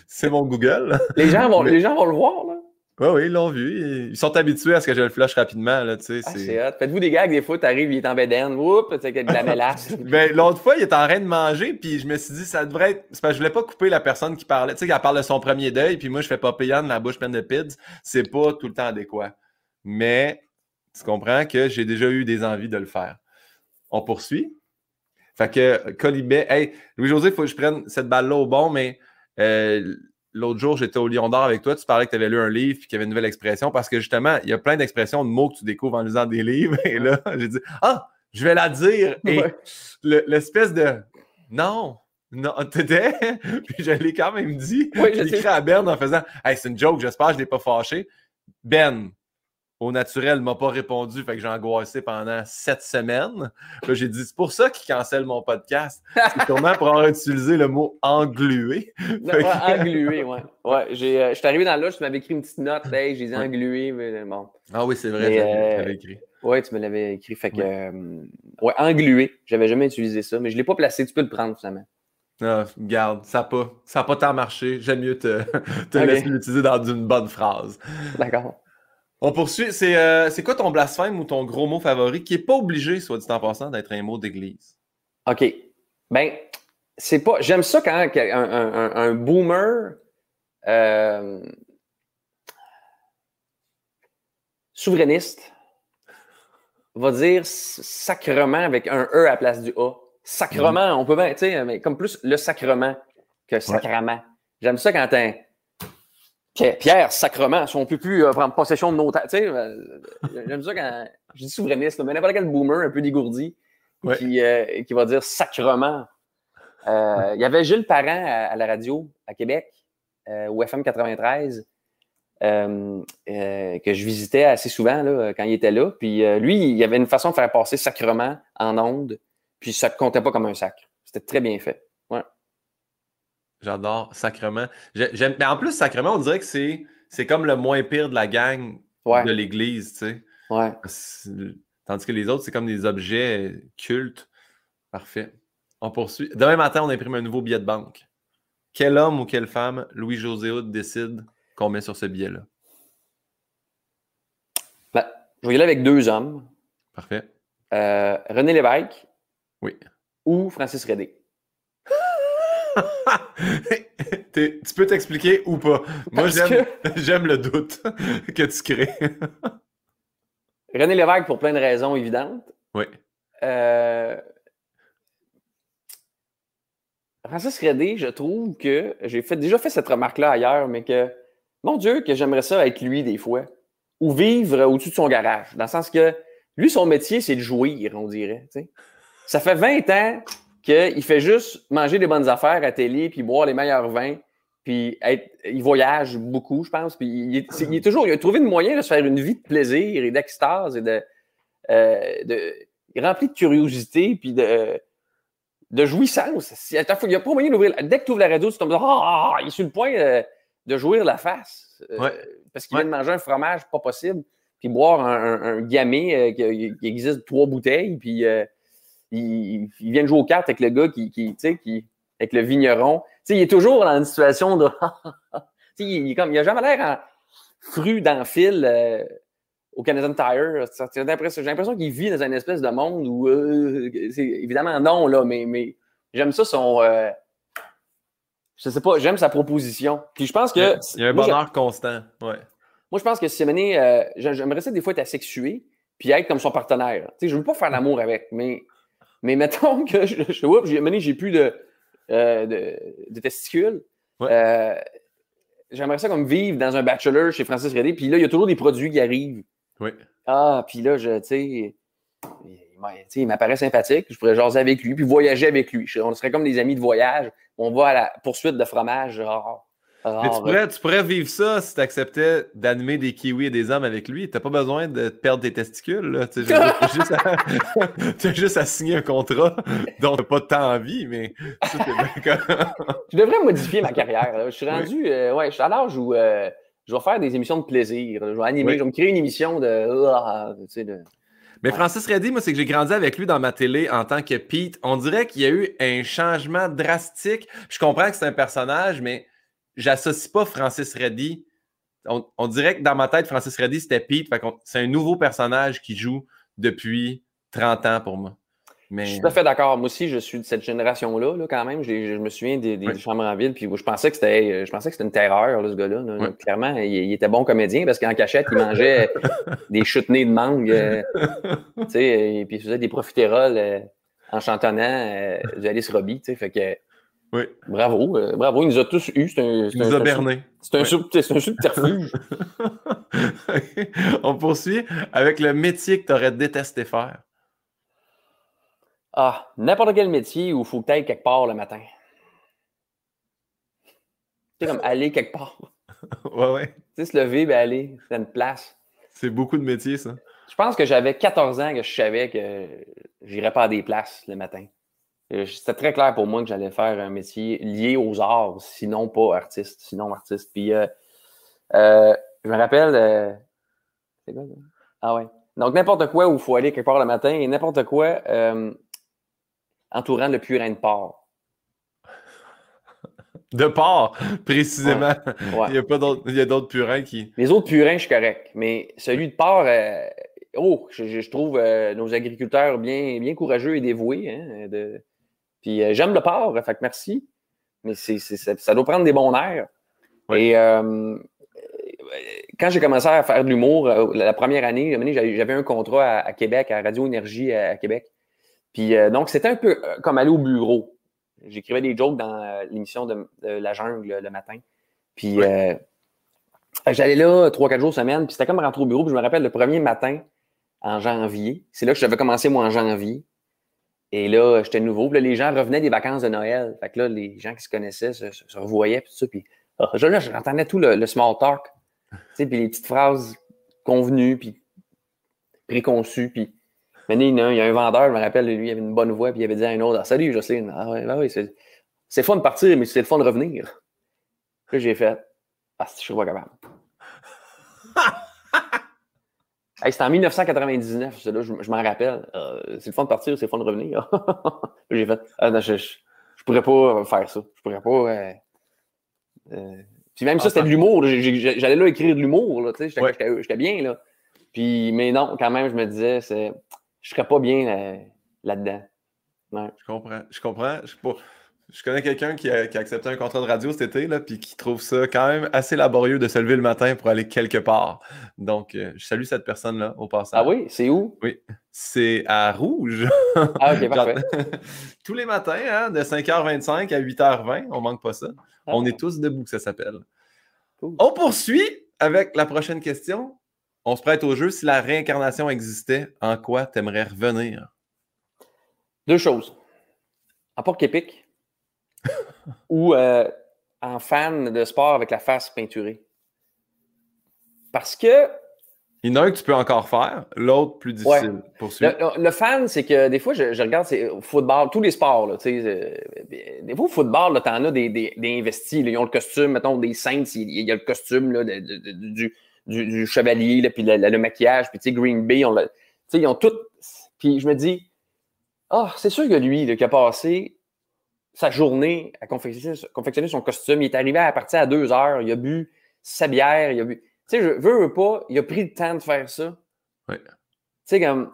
C'est mon Google. Les gens, vont, les gens vont le voir, là. Oui, oui, ils l'ont vu. Ils sont habitués à ce que je le flush rapidement. Là, tu sais, ah, c'est hot. Faites-vous des gags des fois, t'arrives, il est en bédaine, oups, tu sais, de la mélasse. ben, l'autre fois, il est en train de manger, puis je me suis dit, ça devrait être. C'est parce que je voulais pas couper la personne qui parlait. Tu sais, elle parle de son premier deuil, puis moi, je fais pas payant de la bouche pleine de pids. C'est pas tout le temps adéquat. Mais tu comprends que j'ai déjà eu des envies de le faire. On poursuit. Fait que Colibet, hey, Louis-José, il faut que je prenne cette balle-là au bon, mais euh, l'autre jour, j'étais au Lion d'Or avec toi, tu parlais que tu avais lu un livre et qu'il y avait une nouvelle expression parce que justement, il y a plein d'expressions, de mots que tu découvres en lisant des livres. Et là, j'ai dit Ah, je vais la dire. Et l'espèce de Non, non, t'étais. puis je l'ai quand même dit. Oui, j'ai écrit à Ben en faisant Hey, c'est une joke, j'espère que je ne l'ai pas fâché. Ben, au naturel, ne m'a pas répondu, fait que j'ai angoissé pendant sept semaines. Là, j'ai dit, c'est pour ça qu'il cancelle mon podcast. C'est sûrement pour avoir utilisé le mot englué. ouais, englué, ouais. Ouais, j'ai, euh, je suis arrivé dans l'âge, tu m'avais écrit une petite note, hey, j'ai dit englué, mais bon. Ah oui, c'est vrai, tu euh, écrit. Oui, tu me l'avais écrit. Fait que, euh, ouais, englué. J'avais jamais utilisé ça, mais je ne l'ai pas placé. Tu peux le prendre, finalement. Ah, garde, ça n'a pas, ça pas tant marché. J'aime mieux te, te laisser l'utiliser dans une bonne phrase. D'accord. On poursuit. Euh, c'est quoi ton blasphème ou ton gros mot favori qui n'est pas obligé, soit dit en passant, d'être un mot d'église? OK. Ben, c'est pas. J'aime ça quand un, un, boomer euh, souverainiste va dire sacrement avec un E à la place du A. Sacrement, on peut bien, tu sais, mais comme plus le sacrement que sacrament. J'aime ça quand un Pierre, sacrement, si on ne peut plus euh, prendre possession de nos terres. Tu sais, euh, j'aime ça quand je dis souverainiste, mais n'importe quel boomer un peu dégourdi qui, euh, qui, va dire sacrement. Il y avait Gilles Parent à, la radio à Québec, au FM 93, que je visitais assez souvent là, quand il était là. Puis lui, il y avait une façon de faire passer sacrement en ondes, puis ça ne comptait pas comme un sacre. C'était très bien fait. J'adore, sacrement. J'aime, mais en plus, sacrement, on dirait que c'est, c'est comme le moins pire de la gang de l'Église, tu sais. Ouais. Tandis que les autres, c'est comme des objets cultes. Parfait. On poursuit. Demain matin, on imprime un nouveau billet de banque. Quel homme ou quelle femme Louis-José Houd décide qu'on met sur ce billet-là? Ben, je vais y aller avec deux hommes. Parfait. Euh, René Lévesque. Oui. Ou Francis Redé? tu peux t'expliquer ou pas? Moi, j'aime, le doute que tu crées. René Lévesque, pour plein de raisons évidentes. Oui. Euh... Francis Redé, je trouve que j'ai fait, déjà fait cette remarque-là ailleurs, mais que, mon Dieu, que j'aimerais ça être lui des fois. Ou vivre au-dessus de son garage. Dans le sens que, lui, son métier, c'est de jouir, on dirait. Ça fait 20 ans qu'il fait juste manger des bonnes affaires à télé, puis boire les meilleurs vins, puis il voyage beaucoup, je pense. Puis il, est, toujours, il a trouvé un moyen de se faire une vie de plaisir et d'extase et de, euh, de rempli de curiosité, puis de, de jouissance. Il n'y a pas moyen d'ouvrir. Dès que tu ouvres la radio, tu tombes ah, ah, il est sur le point euh, de jouir la face. Euh, parce qu'il vient de manger un fromage pas possible, puis boire un, un, gamay qui, existe trois bouteilles, puis il, vient de jouer aux cartes avec le gars qui, qui, qui avec le vigneron. il est toujours dans une situation de. il, il, comme, il a jamais l'air fru dans le fil euh, au Canadian Tire. J'ai l'impression qu'il vit dans une espèce de monde où, euh, c'est évidemment non, là, mais, mais j'aime ça son. Euh, je sais pas, j'aime sa proposition. Puis je pense que. Il y a un bonheur constant. Ouais. Moi, je pense que Simonet, euh, j'aimerais ça des fois être asexué puis être comme son partenaire. Tu sais, je veux pas faire l'amour avec, mais, mais mettons que je, je j'ai plus de, euh, de, de, testicules. Euh, j'aimerais ça comme vivre dans un bachelor chez Francis Redé, puis là, il y a toujours des produits qui arrivent. Oui. Ah, puis là, je, tu sais, il m'apparaît sympathique, je pourrais jaser avec lui, puis voyager avec lui. On serait comme des amis de voyage. On va à la poursuite de fromage. Genre, mais tu pourrais, tu pourrais, vivre ça si tu acceptais d'animer des kiwis et des hommes avec lui. Tu n'as pas besoin de perdre tes testicules. Tu as juste, juste, à signer un contrat dont tu n'as pas tant envie, mais Je devrais modifier ma carrière. Je suis rendu, euh, ouais, je suis à l'âge où euh, je vais faire des émissions de plaisir. Je vais animer, je vais me créer une émission de. Ah, de... Mais Francis Reddy, moi, c'est que j'ai grandi avec lui dans ma télé en tant que Pete. On dirait qu'il y a eu un changement drastique. Je comprends que c'est un personnage, mais j'associe pas Francis Reddy. On, dirait que dans ma tête, Francis Reddy, c'était Pete. C'est un nouveau personnage qui joue depuis 30 ans pour moi. Mais... Je suis tout à fait d'accord. Moi aussi, je suis de cette génération-là, là, quand même. Je, me souviens des, chambres en ville, puis je pensais que c'était, je pensais que c'était une terreur, ce gars-là. Clairement, il, était bon comédien parce qu'en cachette, il mangeait des chutnez de mangue, euh, et puis il faisait des profiteroles euh, en chantonnant euh, du Alice Robbie. Fait que oui. Bravo, euh, bravo. Il nous a tous eu. C'est un, il nous a berné. C'est un, un subterfuge. On poursuit avec le métier que tu aurais détesté faire. Ah, n'importe quel métier où il faut que tu ailles quelque part le matin. Tu comme aller quelque part. ouais, ouais. Tu sais, se lever, ben aller, c'est une place. C'est beaucoup de métiers, ça. Je pense que j'avais 14 ans que je savais que j'irais pas à des places le matin. Euh, c'était très clair pour moi que j'allais faire un métier lié aux arts, sinon pas artiste, sinon artiste. Puis euh, euh, je me rappelle. c'est quoi, Ah ouais. Donc n'importe quoi où il faut aller quelque part le matin et n'importe quoi entourant le purin de porc. De porc, précisément. Il y a pas d'autres, il y a d'autres purins qui. Les autres purins, je suis correct. Mais celui de porc, oh, je, trouve nos agriculteurs bien, bien courageux et dévoués. Hein, de, puis euh, j'aime le porc, fait que merci. Mais c'est, ça doit prendre des bons airs. Et euh, quand j'ai commencé à faire de l'humour, euh, la première année, j'avais un contrat à, Québec, à Radio Énergie à, Québec. Puis donc, c'était un peu comme aller au bureau. J'écrivais des jokes dans l'émission de, La Jungle le matin. Puis j'allais là trois, quatre jours semaine. Puis c'était comme rentrer au bureau. Puis je me rappelle le premier matin en janvier. C'est là que j'avais commencé, moi, en janvier. Et là, j'étais nouveau. Puis là, les gens revenaient des vacances de Noël. Fait que là, les gens qui se connaissaient se, revoyaient, puis tout ça. Puis ah, là, j'entendais tout le, small talk. Tu sais, puis les petites phrases convenues, puis préconçues. Puis il y a un vendeur, je me rappelle, lui, il avait une bonne voix, puis il avait dit à un autre Salut, Jocelyne. Ah ouais, oui, c'est, c'est fun de partir, mais c'est le fun de revenir. Puis j'ai fait Ah, je suis pas capable. c'était en 1999, là, je, m'en rappelle. Euh, c'est le fun de partir, c'est le fun de revenir. j'ai fait, ah, je, je, pourrais pas faire ça. Je pourrais pas. Euh, euh, puis même ça, c'était de l'humour. J'allais là écrire de l'humour. J'étais bien. Là. Puis, mais non, quand même, je me disais, je serais pas bien là-dedans. Je comprends. Je comprends. Je suis pas. Je connais quelqu'un qui a, accepté un contrat de radio cet été, là, puis qui trouve ça quand même assez laborieux de se lever le matin pour aller quelque part. Donc, euh, je salue cette personne-là au passage. Ah oui? C'est où? Oui. C'est à Rouge. Ah, ok, parfait. Tous les matins, hein, de 5h25 à 8h20, on manque pas ça. Ah. On est tous debout, ça s'appelle. On poursuit avec la prochaine question. On se prête au jeu. Si la réincarnation existait, en quoi t'aimerais revenir? Deux choses. En porc épique ou euh, en fan de sport avec la face peinturée. Parce que. Il y en a un que tu peux encore faire, l'autre plus difficile. Le, le, fan, c'est que des fois, je, regarde c'est football, tous les sports. Là, euh, des fois, au football, tu en as des, des, investis. ils ont le costume, mettons, des Saints, il, y a le costume là, du, du, chevalier, puis le, maquillage, puis Green Bay, on ils ont tout. Puis je me dis, ah, c'est sûr que lui, qui a passé sa journée à confectionner, son costume. Il est arrivé à partir à deux heures. Il a bu sa bière. Il a bu. Tu sais, je veux, veux pas. Il a pris le temps de faire ça. Ouais. Tu sais, comme.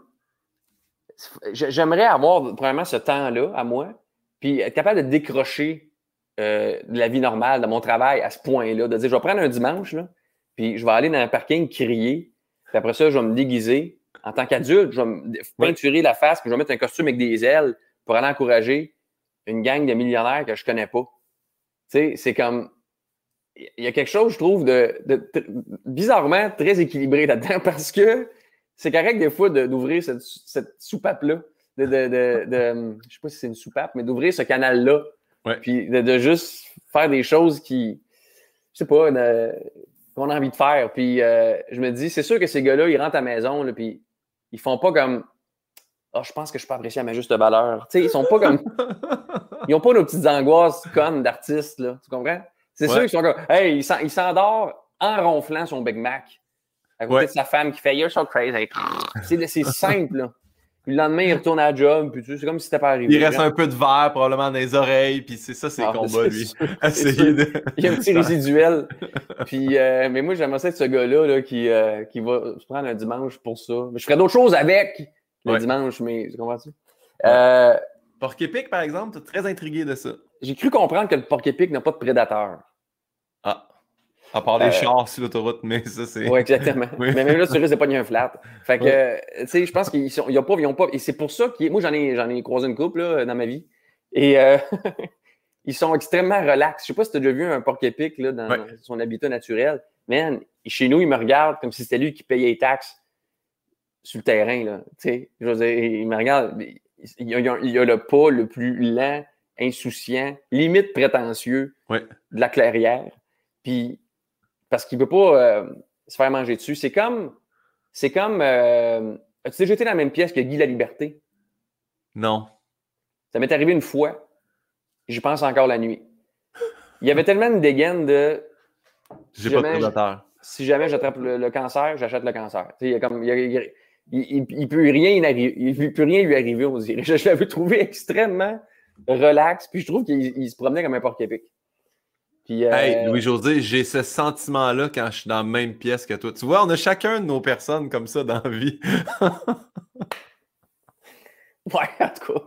J'aimerais avoir probablement ce temps-là à moi, puis être capable de décrocher euh, de la vie normale, de mon travail à ce point-là, de dire je vais prendre un dimanche, là, puis je vais aller dans un parking crier, puis après ça, je vais me déguiser. En tant qu'adulte, je vais me peinturer la face, puis je vais mettre un costume avec des ailes pour aller encourager une gang de millionnaires que je connais pas. Tu sais, c'est comme. Il y a quelque chose, je trouve, de, bizarrement très équilibré là-dedans parce que c'est correct des fois d'ouvrir cette, cette soupape-là. De, de, de, je sais pas si c'est une soupape, mais d'ouvrir ce canal-là. Puis de, juste faire des choses qui, je sais pas, qu'on a envie de faire. Puis euh, je me dis, c'est sûr que ces gars-là, ils rentrent à la maison, là, puis ils font pas comme oh, je pense que je peux apprécier à ma juste valeur. Tu sais, ils sont pas comme. ils n'ont pas nos petites angoisses comme d'artistes, là. Tu comprends? C'est sûr qu'ils sont comme. Hey, il s'endort en ronflant son Big Mac. À côté de sa femme qui fait You're so crazy. C'est simple, là. Puis le lendemain, il retourne à la job, puis c'est comme si c'était pas arrivé. Il reste un peu de verre probablement dans les oreilles, puis c'est ça, c'est ah, combat, lui. Il y a un petit résiduel. puis, euh, mais moi, j'aimerais ça être ce gars-là là, qui, euh, qui va se prendre un dimanche pour ça. Mais je ferais d'autres choses avec le dimanche, mais tu comprends-tu? Euh, porc épic, par exemple, tu es très intrigué de ça. J'ai cru comprendre que le porc épic n'a pas de prédateur. Ah. À part les euh, chars sur l'autoroute, mais ça, c'est. Oui, exactement. Mais même là, tu risques de pogner un flat. Fait que, tu sais, je pense qu'ils sont, ils ont pas, ils ont pas. Et c'est pour ça que. Moi, j'en ai, j'en ai croisé une couple là, dans ma vie. Et euh, ils sont extrêmement relax. Je sais pas si tu as déjà vu un porc épic là, dans son habitat naturel. Man, chez nous, il me regarde comme si c'était lui qui payait les taxes sur le terrain. Là, je veux dire, il me regarde. Il y, a, il a le pas le plus lent, insouciant, limite prétentieux de la clairière. Puis parce qu'il ne peut pas euh, se faire manger dessus. C'est comme. C'est comme. Euh, as-tu déjà été dans la même pièce que Guy La Liberté? Non. Ça m'est arrivé une fois. J'y pense encore la nuit. Il y avait tellement de dégaine de. J'ai pas de prédateur. Si jamais j'attrape le, cancer, j'achète le cancer. Il, comme, il, il, peut rien il peut rien lui arriver, on dirait. Je, l'avais trouvé extrêmement relax, puis je trouve qu'il se promenait comme un porc épic. Hey, euh, Louis-José, j'ai ce sentiment-là quand je suis dans la même pièce que toi. Tu vois, on a chacun de nos personnes comme ça dans la vie. ouais, en tout cas.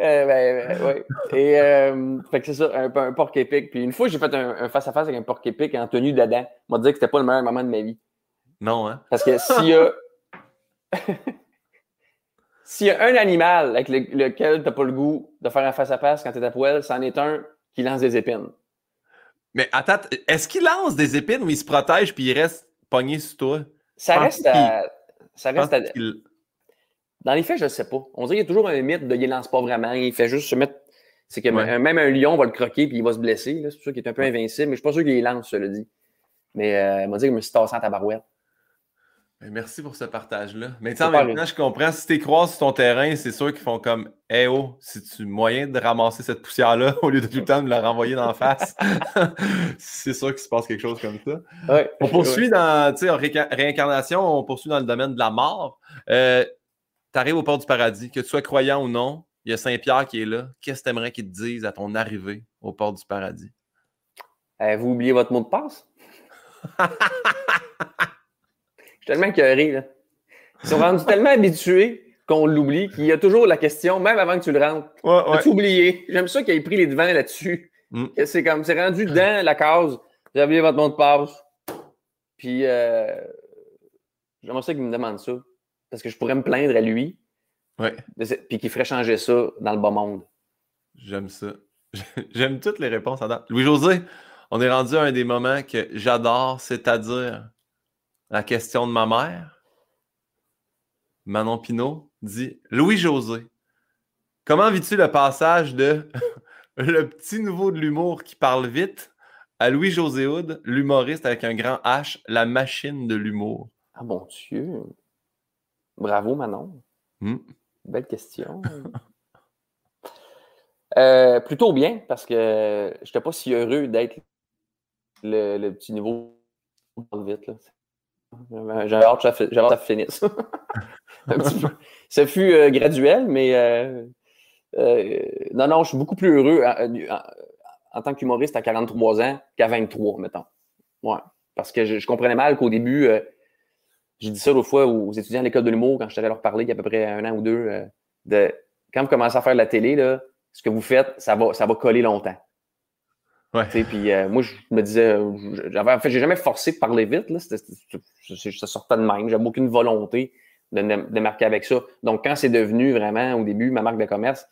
Euh, ben, ben, ouais. Et euh, fait que c'est ça, un, un porc épic. Puis une fois, j'ai fait un face-à-face avec un porc épic en tenue d'Adam. On m'a dit que c'était pas le meilleur moment de ma vie. Non, hein? Parce que s'il y a. s'il y a un animal avec lequel tu n'as pas le goût de faire un face-à-face quand tu es à poêle, c'en est un qui lance des épines. Mais attends, est-ce qu'il lance des épines ou il se protège puis il reste pogné sur toi? Ça reste à. Ça reste à... Dans les faits, je ne sais pas. On dirait qu'il y a toujours un mythe de il lance pas vraiment. Il fait juste se mettre. C'est que même un lion va le croquer puis il va se blesser. C'est pour ça qu'il est un peu invincible. Mais je ne suis pas sûr qu'il lance, cela dit. Mais euh, il m'a dit qu'il me suis tassé en tabarouette. Ben, merci pour ce partage-là. Mais maintenant, je comprends. Si tu croises sur ton terrain, c'est sûr qu'ils font comme Hey oh, si tu moyen de ramasser cette poussière-là au lieu de tout le temps de la renvoyer dans la face, c'est sûr qu'il se passe quelque chose comme ça. on poursuit dans en réincarnation, on poursuit dans le domaine de la mort. Euh, tu arrives au port du paradis, que tu sois croyant ou non, il y a Saint-Pierre qui est là. Qu'est-ce que tu aimerais qu'il te dise à ton arrivée au port du paradis? Avez-vous oublié votre mot de passe? Je suis tellement écœuré, là. Ils sont rendus tellement habitués qu'on l'oublie qu'il y a toujours la question, même avant que tu le rentres. Ouais, ouais. oublié? J'aime ça qu'il ait pris les devants là-dessus. Mm. C'est comme, c'est rendu dans la case. J'ai oublié votre mot de passe. Puis, euh, j'aimerais ça qu'il me demande ça. Parce que je pourrais me plaindre à lui. Ouais. Puis qu'il ferait changer ça dans le bas monde. J'aime ça. J'aime toutes les réponses à Louis-José, on est rendu à un des moments que j'adore, c'est-à-dire la question de ma mère, Manon Pinault dit Louis-José, comment vis-tu le passage de le petit nouveau de l'humour qui parle vite à Louis-José Houd, l'humoriste avec un grand H, la machine de l'humour Ah mon Dieu Bravo Manon hmm. Belle question. Euh, plutôt bien, parce que je n'étais pas si heureux d'être le, le, petit nouveau qui parle vite. Là. J'ai hâte que ça finisse. Ça fut euh, graduel, mais euh, euh, non, non, je suis beaucoup plus heureux en, tant qu'humoriste à 43 ans qu'à 23, mettons. Ouais. Parce que je, comprenais mal qu'au début, j'ai dit ça l'autre fois aux étudiants à l'école de l'humour quand je allé leur parler il y a à peu près un an ou deux. De, quand vous commencez à faire de la télé, là, ce que vous faites, ça va, ça va coller longtemps. Ouais. Puis euh, moi, je me disais, j'avais, en fait, j'ai jamais forcé de parler vite. Là. ça sortait de même. J'avais aucune volonté de, de marquer avec ça. Donc, quand c'est devenu vraiment, au début, ma marque de commerce,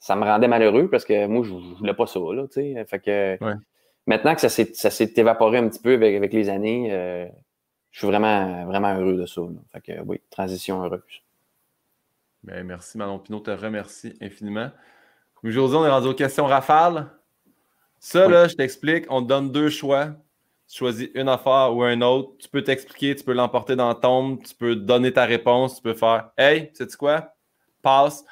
ça me rendait malheureux parce que moi, je, ne voulais pas ça. Là, fait que, Maintenant que ça s'est, ça s'est évaporé un petit peu avec, avec les années, euh, je suis vraiment, vraiment heureux de ça. Fait que oui, transition heureuse. Bien, merci Manon Pinot, te remercie infiniment. Aujourd'hui, on est rendu aux questions rafales. Ça, là, je t'explique, on te donne deux choix. Tu choisis une affaire ou un autre. Tu peux t'expliquer, tu peux l'emporter dans tombe, tu peux donner ta réponse, tu peux faire Hey, sais-tu quoi? Passe.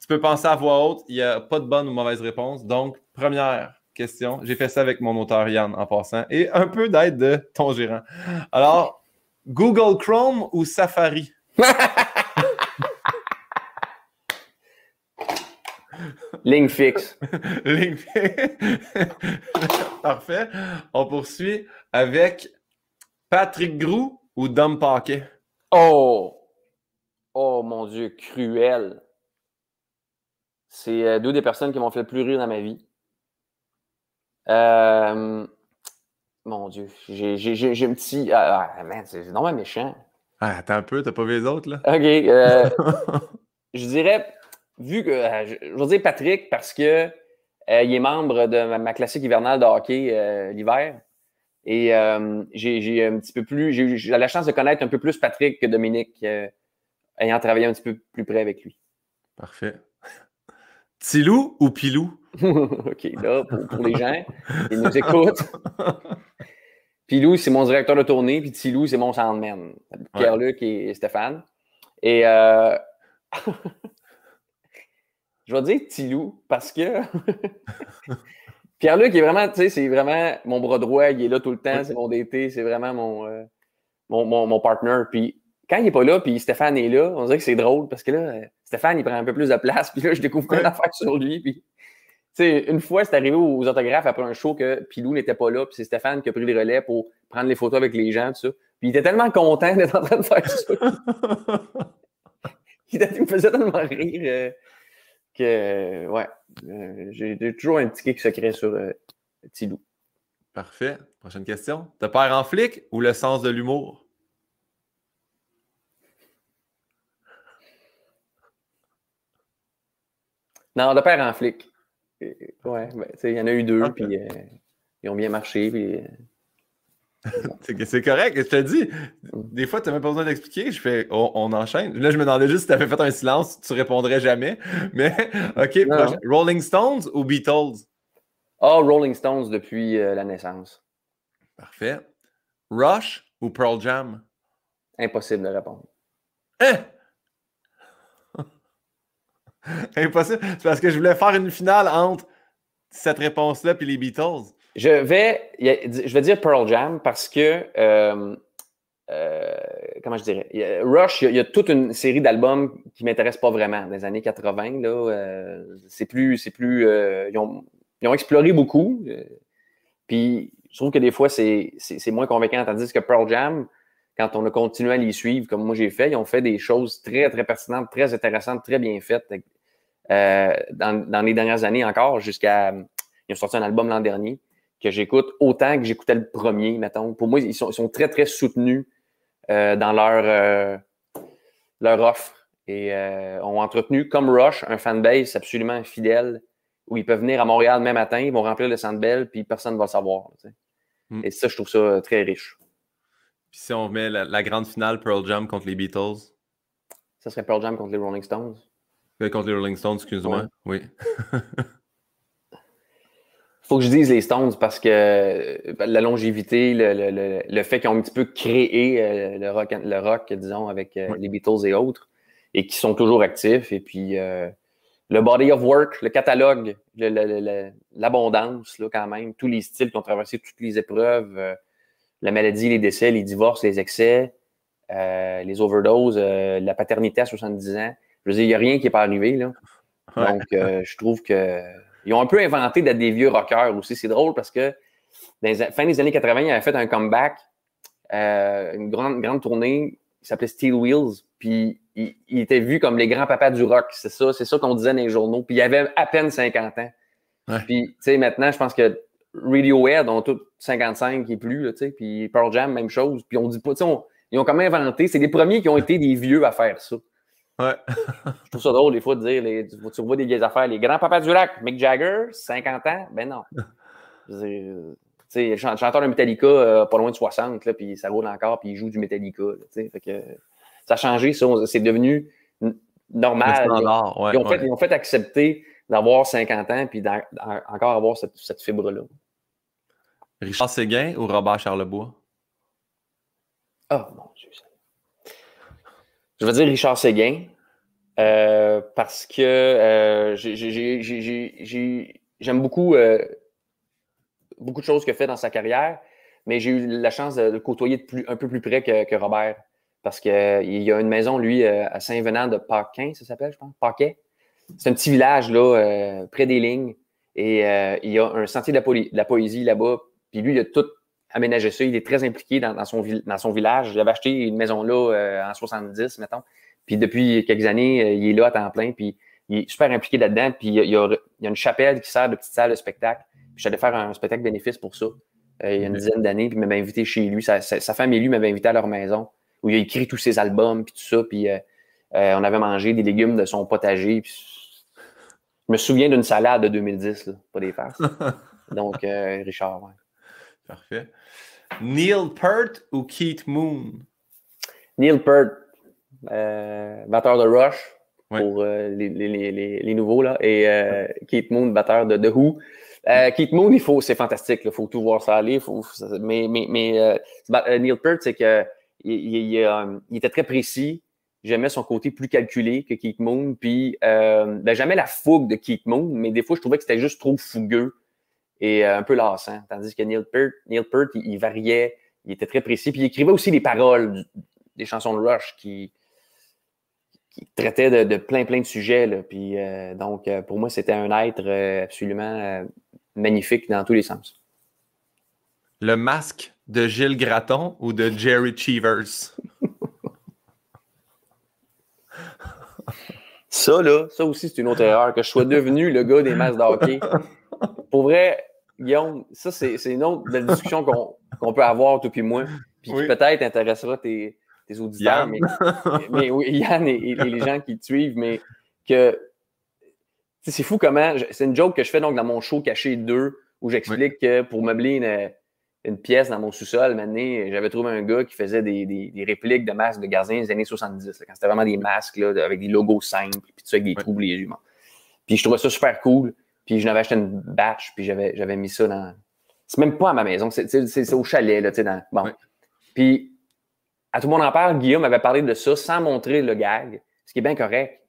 Tu peux penser à voix haute, il n'y a pas de bonne ou mauvaise réponse. Donc, première question. J'ai fait ça avec mon auteur Yann en passant et un peu d'aide de ton gérant. Alors, Google Chrome ou Safari? Ligne fixe. Ligne fixe. Parfait. On poursuit avec Patrick Grou ou Dom Paquet? Oh! Oh mon Dieu, cruel. C'est euh, deux des personnes qui m'ont fait le plus rire dans ma vie. Euh, mon Dieu, j'ai un petit. Ah, ah man, c'est vraiment méchant. Ah, attends un peu, t'as pas vu les autres, là? OK. Euh, je dirais, vu que. je, veux dire Patrick parce que il est membre de ma, classique hivernale de hockey l'hiver. Et j'ai un petit peu plus. J'ai eu la chance de connaître un peu plus Patrick que Dominique, ayant travaillé un petit peu plus près avec lui. Parfait. Tilou ou Pilou? OK, là, pour, les gens qui nous écoutent. Pilou, c'est mon directeur de tournée, puis Tilou, c'est mon soundman. Pierre-Luc et Stéphane. Et euh... je vais dire Tilou parce que Pierre-Luc est vraiment, tu sais, c'est vraiment mon bras droit, il est là tout le temps, c'est mon DT, c'est vraiment mon, euh, mon, mon, mon, partner. Puis quand il n'est pas là, puis Stéphane est là, on dirait que c'est drôle parce que là, Stéphane, il prend un peu plus de place, puis là, je découvre plein d'affaires sur lui. Puis, une fois, c'est arrivé aux autographes après un show que Pilou n'était pas là, puis c'est Stéphane qui a pris le relais pour prendre les photos avec les gens, tout ça. Puis il était tellement content d'être en train de faire ça. il me faisait tellement rire euh, que, ouais, euh, j'ai toujours un petit kick secret sur euh, Tilou. Parfait. Prochaine question. Te père en flic ou le sens de l'humour? Non, de père en flic. Ouais, ben, il y en a eu deux, puis euh, ils ont bien marché. Puis, euh, c'est correct, je te dis. Mm. Des fois, tu n'as même pas besoin d'expliquer. Je fais, on, enchaîne. Là, je me demandais juste si tu avais fait un silence, tu répondrais jamais. Mais, OK, Rolling Stones ou Beatles? Ah, oh, Rolling Stones depuis euh, la naissance. Parfait. Rush ou Pearl Jam? Impossible de répondre. Hein? Impossible. C'est parce que je voulais faire une finale entre cette réponse-là et les Beatles. Je vais, je vais dire Pearl Jam parce que, euh, euh, comment je dirais, Rush, il y, a, toute une série d'albums qui ne m'intéressent pas vraiment. Des années 80, là, euh, c'est plus, c'est plus, ils ont, ils, ont, exploré beaucoup. puis, je trouve que des fois, c'est moins convaincant. Tandis que Pearl Jam, quand on a continué à les suivre, comme moi j'ai fait, ils ont fait des choses très, très pertinentes, très intéressantes, très bien faites euh, dans, les dernières années encore, jusqu'à. Ils ont sorti un album l'an dernier que j'écoute autant que j'écoutais le premier, mettons. Pour moi, ils sont, très, très soutenus euh, dans leur, euh, leur offre et ont entretenu, comme Rush, un fanbase absolument fidèle où ils peuvent venir à Montréal même matin, ils vont remplir le Centre Bell, puis personne ne va le savoir. Hmm. Et ça, je trouve ça très riche. Puis si on met la, grande finale Pearl Jam contre les Beatles? Ça serait Pearl Jam contre les Rolling Stones. Euh, contre les Rolling Stones, excuse-moi. Oui. faut que je dise les Stones parce que euh, la longévité, le, fait qu'ils ont un petit peu créé euh, le, rock, le rock, disons, avec les Beatles et autres, et qui sont toujours actifs. Et puis, le body of work, le catalogue, l'abondance, quand même, tous les styles qui ont traversé toutes les épreuves, la maladie, les décès, les divorces, les excès, euh, les overdoses, euh, la paternité à 70 ans. Je veux dire, il n'y a rien qui n'est pas arrivé. Là. Donc, euh, je trouve qu'ils ont un peu inventé d'être des vieux rockers aussi. C'est drôle parce que dans les fin des années 80, ils avaient fait un comeback, une grande, grande tournée s'appelait Steel Wheels, puis il, était vu comme les grands papas du rock. C'est ça, c'est ça qu'on disait dans les journaux. Puis il avait à peine 50 ans. Puis, tu sais, maintenant, je pense que Radiohead ont tous 55 et plus, tu sais, puis Pearl Jam, même chose. Puis on dit pas, tu sais, ils ont quand même inventé. C'est les premiers qui ont été des vieux à faire ça. Ouais. je trouve ça drôle des fois de dire, les, tu, vois des vieilles affaires, les grands papas du rock, Mick Jagger, 50 ans, ben non. Tu sais, chanteur de Metallica, euh, pas loin de 60, là, puis ça roule encore, puis il joue du Metallica. Là, fait que, ça a changé, ça. C'est devenu normal. ils, ont fait, ils, ont fait, accepter d'avoir 50 ans puis encore avoir cette, cette fibre-là. Richard Séguin ou Robert Charlebois? Ah, oh, mon Dieu. Je veux dire Richard Séguin euh, parce que euh, j'aime beaucoup, euh, beaucoup de choses a fait dans sa carrière, mais j'ai eu la chance de le côtoyer un peu plus près que, que Robert parce qu'il y a une maison, lui, à Saint-Venant de Paquin, ça s'appelle, je pense, Paquet. C'est un petit village, là, euh, près des lignes. Et euh, il y a un sentier de la, poésie là-bas. Puis lui, il a tout aménagé ça. Il est très impliqué dans, son, village. Il avait acheté une maison là euh, en 70, mettons. Puis depuis quelques années, il est là à temps plein. Puis il est super impliqué là-dedans. Puis il y, a, une chapelle qui sert de petite salle de spectacle. Puis j'allais faire un spectacle bénéfice pour ça. il y a une dizaine d'années. Puis il m'avait invité chez lui. Sa, femme et lui m'avaient invité à leur maison où il a écrit tous ses albums. Puis tout ça. Puis on avait mangé des légumes de son potager. Puis je me souviens d'une salade de 2010, pas des farces. Donc, euh, Richard, ouais. Parfait. Neil Peart ou Keith Moon? Neil Peart, euh, batteur de Rush pour euh, les, les, les, les, nouveaux, là, et Keith Moon, batteur de The Who. Keith Moon, il faut, c'est fantastique, il faut tout voir ça aller. Faut, mais mais, mais Neil Peart, c'est que il, il, était très précis, J'aimais son côté plus calculé que Keith Moon. Puis, euh, ben, j'aimais la fougue de Keith Moon, mais des fois, je trouvais que c'était juste trop fougueux et euh, un peu lassant. Tandis que Neil Peart, Neil Peart il, variait, il était très précis. Puis, il écrivait aussi les paroles des chansons de Rush qui, qui traitaient de, plein, plein de sujets. Là. Puis, euh, donc, euh, pour moi, c'était un être absolument magnifique dans tous les sens. Le masque de Gilles Gratton ou de Jerry Cheevers? Ça, là, ça aussi, c'est une autre erreur, que je sois devenu le gars des masques d'hockey. Pour vrai, Guillaume, ça, c'est une autre discussion qu'on peut avoir, toi et moi, puis qui peut-être intéressera tes, tes auditeurs, mais, mais, oui, Yann et, les gens qui te suivent, mais que c'est fou comment. C'est une joke que je fais donc dans mon show Caché 2, où j'explique que pour meubler une, une pièce dans mon sous-sol. Maintenant, j'avais trouvé un gars qui faisait des, des, répliques de masques de gardiens des années 70, quand c'était vraiment des masques là, avec des logos simples, puis tout ça avec des trous les yeux. Puis je trouvais ça super cool. Puis je n'avais acheté une batch, puis j'avais, mis ça dans. C'est même pas à ma maison, c'est, c'est, au chalet, là, tu sais, dans... Bon. Puis, à tout le monde en parle, Guillaume avait parlé de ça sans montrer le gag, ce qui est bien correct.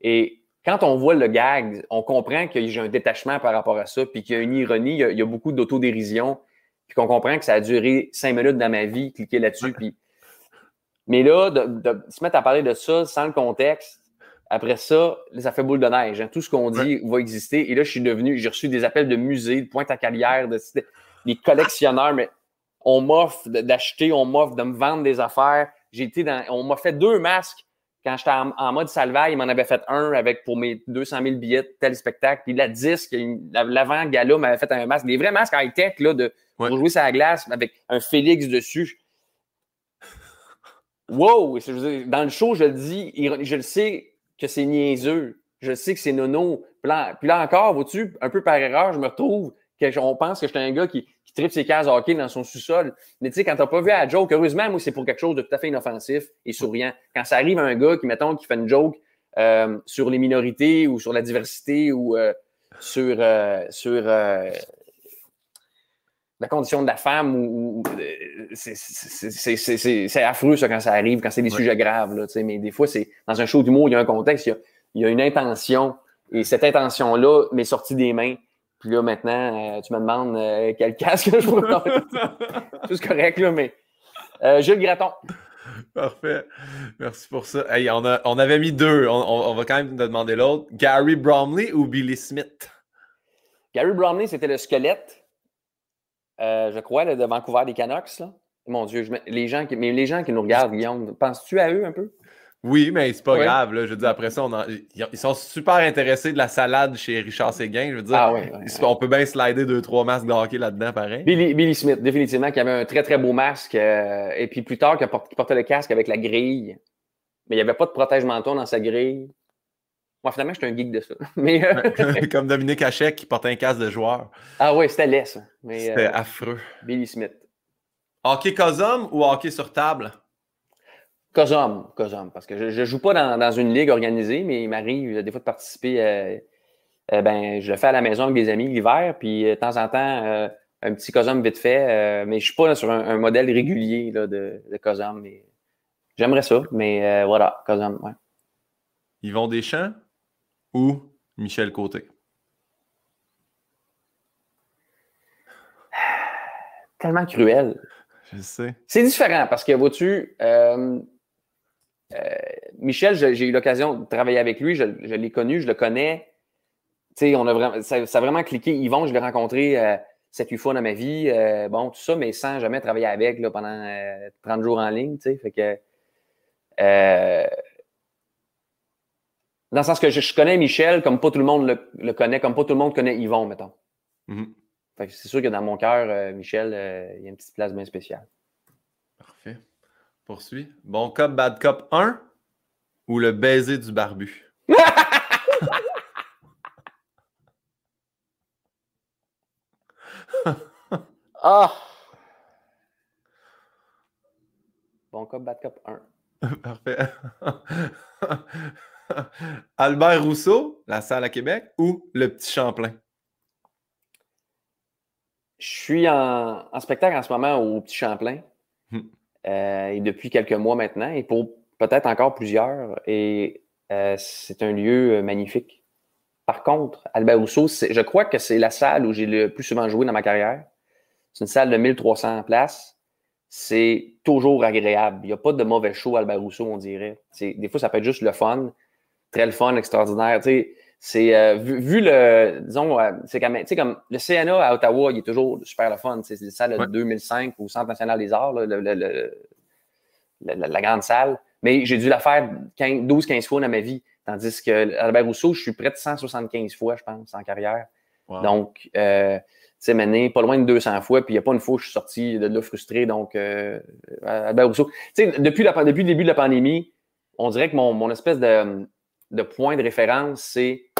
Et quand on voit le gag, on comprend que j'ai un détachement par rapport à ça, puis qu'il y a une ironie, il y a, il y a beaucoup d'autodérision puis qu'on comprend que ça a duré cinq minutes dans ma vie, cliquer là-dessus. Puis... Mais là, de, se mettre à parler de ça sans le contexte, après ça, ça fait boule de neige. Hein. Tout ce qu'on dit va exister. Et là, je suis devenu, j'ai reçu des appels de musées, de pointe à carrière, de, des collectionneurs, mais on m'offre d'acheter, on m'offre de me vendre des affaires. J'ai été dans, on m'a fait deux masques quand j'étais en, mode salvaille, il m'en avait fait un avec pour mes 200 000 billets de tel spectacle. Puis la disque, l'avant-gala m'avait fait un masque, des vrais masques high-tech là, de, pour jouer sur la glace avec un Félix dessus. Wow! Dans le show, je le dis, je le sais que c'est niaiseux. Je sais que c'est nono. Puis là, encore, vois-tu, un peu par erreur, je me retrouve on pense que j'étais un gars qui, qui tripe ses cases hockey dans son sous-sol. Mais tu sais, quand t'as pas vu à joke, heureusement, moi, c'est pour quelque chose de tout à fait inoffensif et souriant. Quand ça arrive à un gars qui, mettons, qui fait une joke euh, sur les minorités ou sur la diversité ou euh, sur, euh, sur la condition de la femme ou, c'est affreux ça quand ça arrive, quand c'est des sujets graves. Là, mais des fois, c'est dans un show d'humour, il y a un contexte, il y a, il y a une intention. Et cette intention-là m'est sortie des mains. Puis là, maintenant, euh, tu me demandes euh, quel casque je Tout c'est correct, là, mais euh, Gilles Graton. Parfait. Merci pour ça. Hey, on, a, on avait mis deux. On, va quand même te demander l'autre. Gary Bromley ou Billy Smith? Gary Bromley, c'était le squelette, je crois, de Vancouver des Canucks. Là. Mon Dieu, les gens qui, mais les gens qui nous regardent, Guillaume, penses-tu à eux un peu? Oui, mais c'est pas grave. Là. Je veux dire, après ça, ils sont super intéressés de la salade chez Richard Séguin. Je veux dire, ah on peut bien slider deux, trois masques de hockey là-dedans, pareil. Billy, Smith, définitivement, qui avait un très, très beau masque. Euh, et puis plus tard, qui portait le casque avec la grille. Mais il n'y avait pas de protège-menton dans sa grille. Moi, finalement, j'étais un geek de ça. Mais, euh, Comme Dominique Hachek qui portait un casque de joueur. Ah oui, c'était laid, ça. C'était euh, affreux. Billy Smith. Hockey Cosum ou hockey sur table? Cosum, Cosum, parce que je ne joue pas dans, une ligue organisée, mais il m'arrive des fois de participer. Euh, euh, ben, je le fais à la maison avec des amis l'hiver, puis euh, de temps en temps, un petit Cosum vite fait, mais je ne suis pas sur un, modèle régulier là, de, de Cosum. Mais j'aimerais ça, mais voilà, Cosum, ouais. Yvon Deschamps ou Michel Côté? Tellement cruel. Je sais. C'est différent parce que, vois-tu, euh, Michel, j'ai eu l'occasion de travailler avec lui, je, l'ai connu, je le connais. on a vraiment, ça, a vraiment cliqué. Yvon, je l'ai rencontré euh, 7-8 fois dans ma vie, euh, bon, tout ça, mais sans jamais travailler avec là, pendant 30 euh, jours en ligne. Fait que, dans le sens que je, connais Michel comme pas tout le monde le, connaît, comme pas tout le monde connaît Yvon, mettons. Mm-hmm. c'est sûr que dans mon cœur, Michel, il y a une petite place bien spéciale. Poursuis. Bon cop, bad cop 1 ou le baiser du barbu? ah! Bon cop, bad cop 1. Parfait. Albert Rousseau, la salle à Québec, ou le petit Champlain? Je suis en, spectacle en ce moment au Petit Champlain. Euh, et depuis quelques mois maintenant, et pour peut-être encore plusieurs. Et euh, c'est un lieu euh, magnifique. Par contre, Albert Rousseau, je crois que c'est la salle où j'ai le plus souvent joué dans ma carrière. C'est une salle de 1300 places. C'est toujours agréable. Il n'y a pas de mauvais show Albert Rousseau, on dirait. Des fois, ça peut être juste le fun. Très le fun, extraordinaire. C'est vu, le disons c'est comme, comme le CNA à Ottawa il est toujours super le fun c'est une salle de 2005 au Centre national des arts le, la, grande salle. Mais j'ai dû la faire 12-15 fois dans ma vie. Tandis que Albert Rousseau, je suis près de 175 fois, je pense, en carrière. Donc, euh, tu sais, maintenant, pas loin de 200 fois, puis il n'y a pas une fois où je suis sorti de là frustré. Donc, euh, Albert Rousseau. Tu sais, depuis, depuis le début de la pandémie, on dirait que mon, mon espèce de, de, point de référence, c'est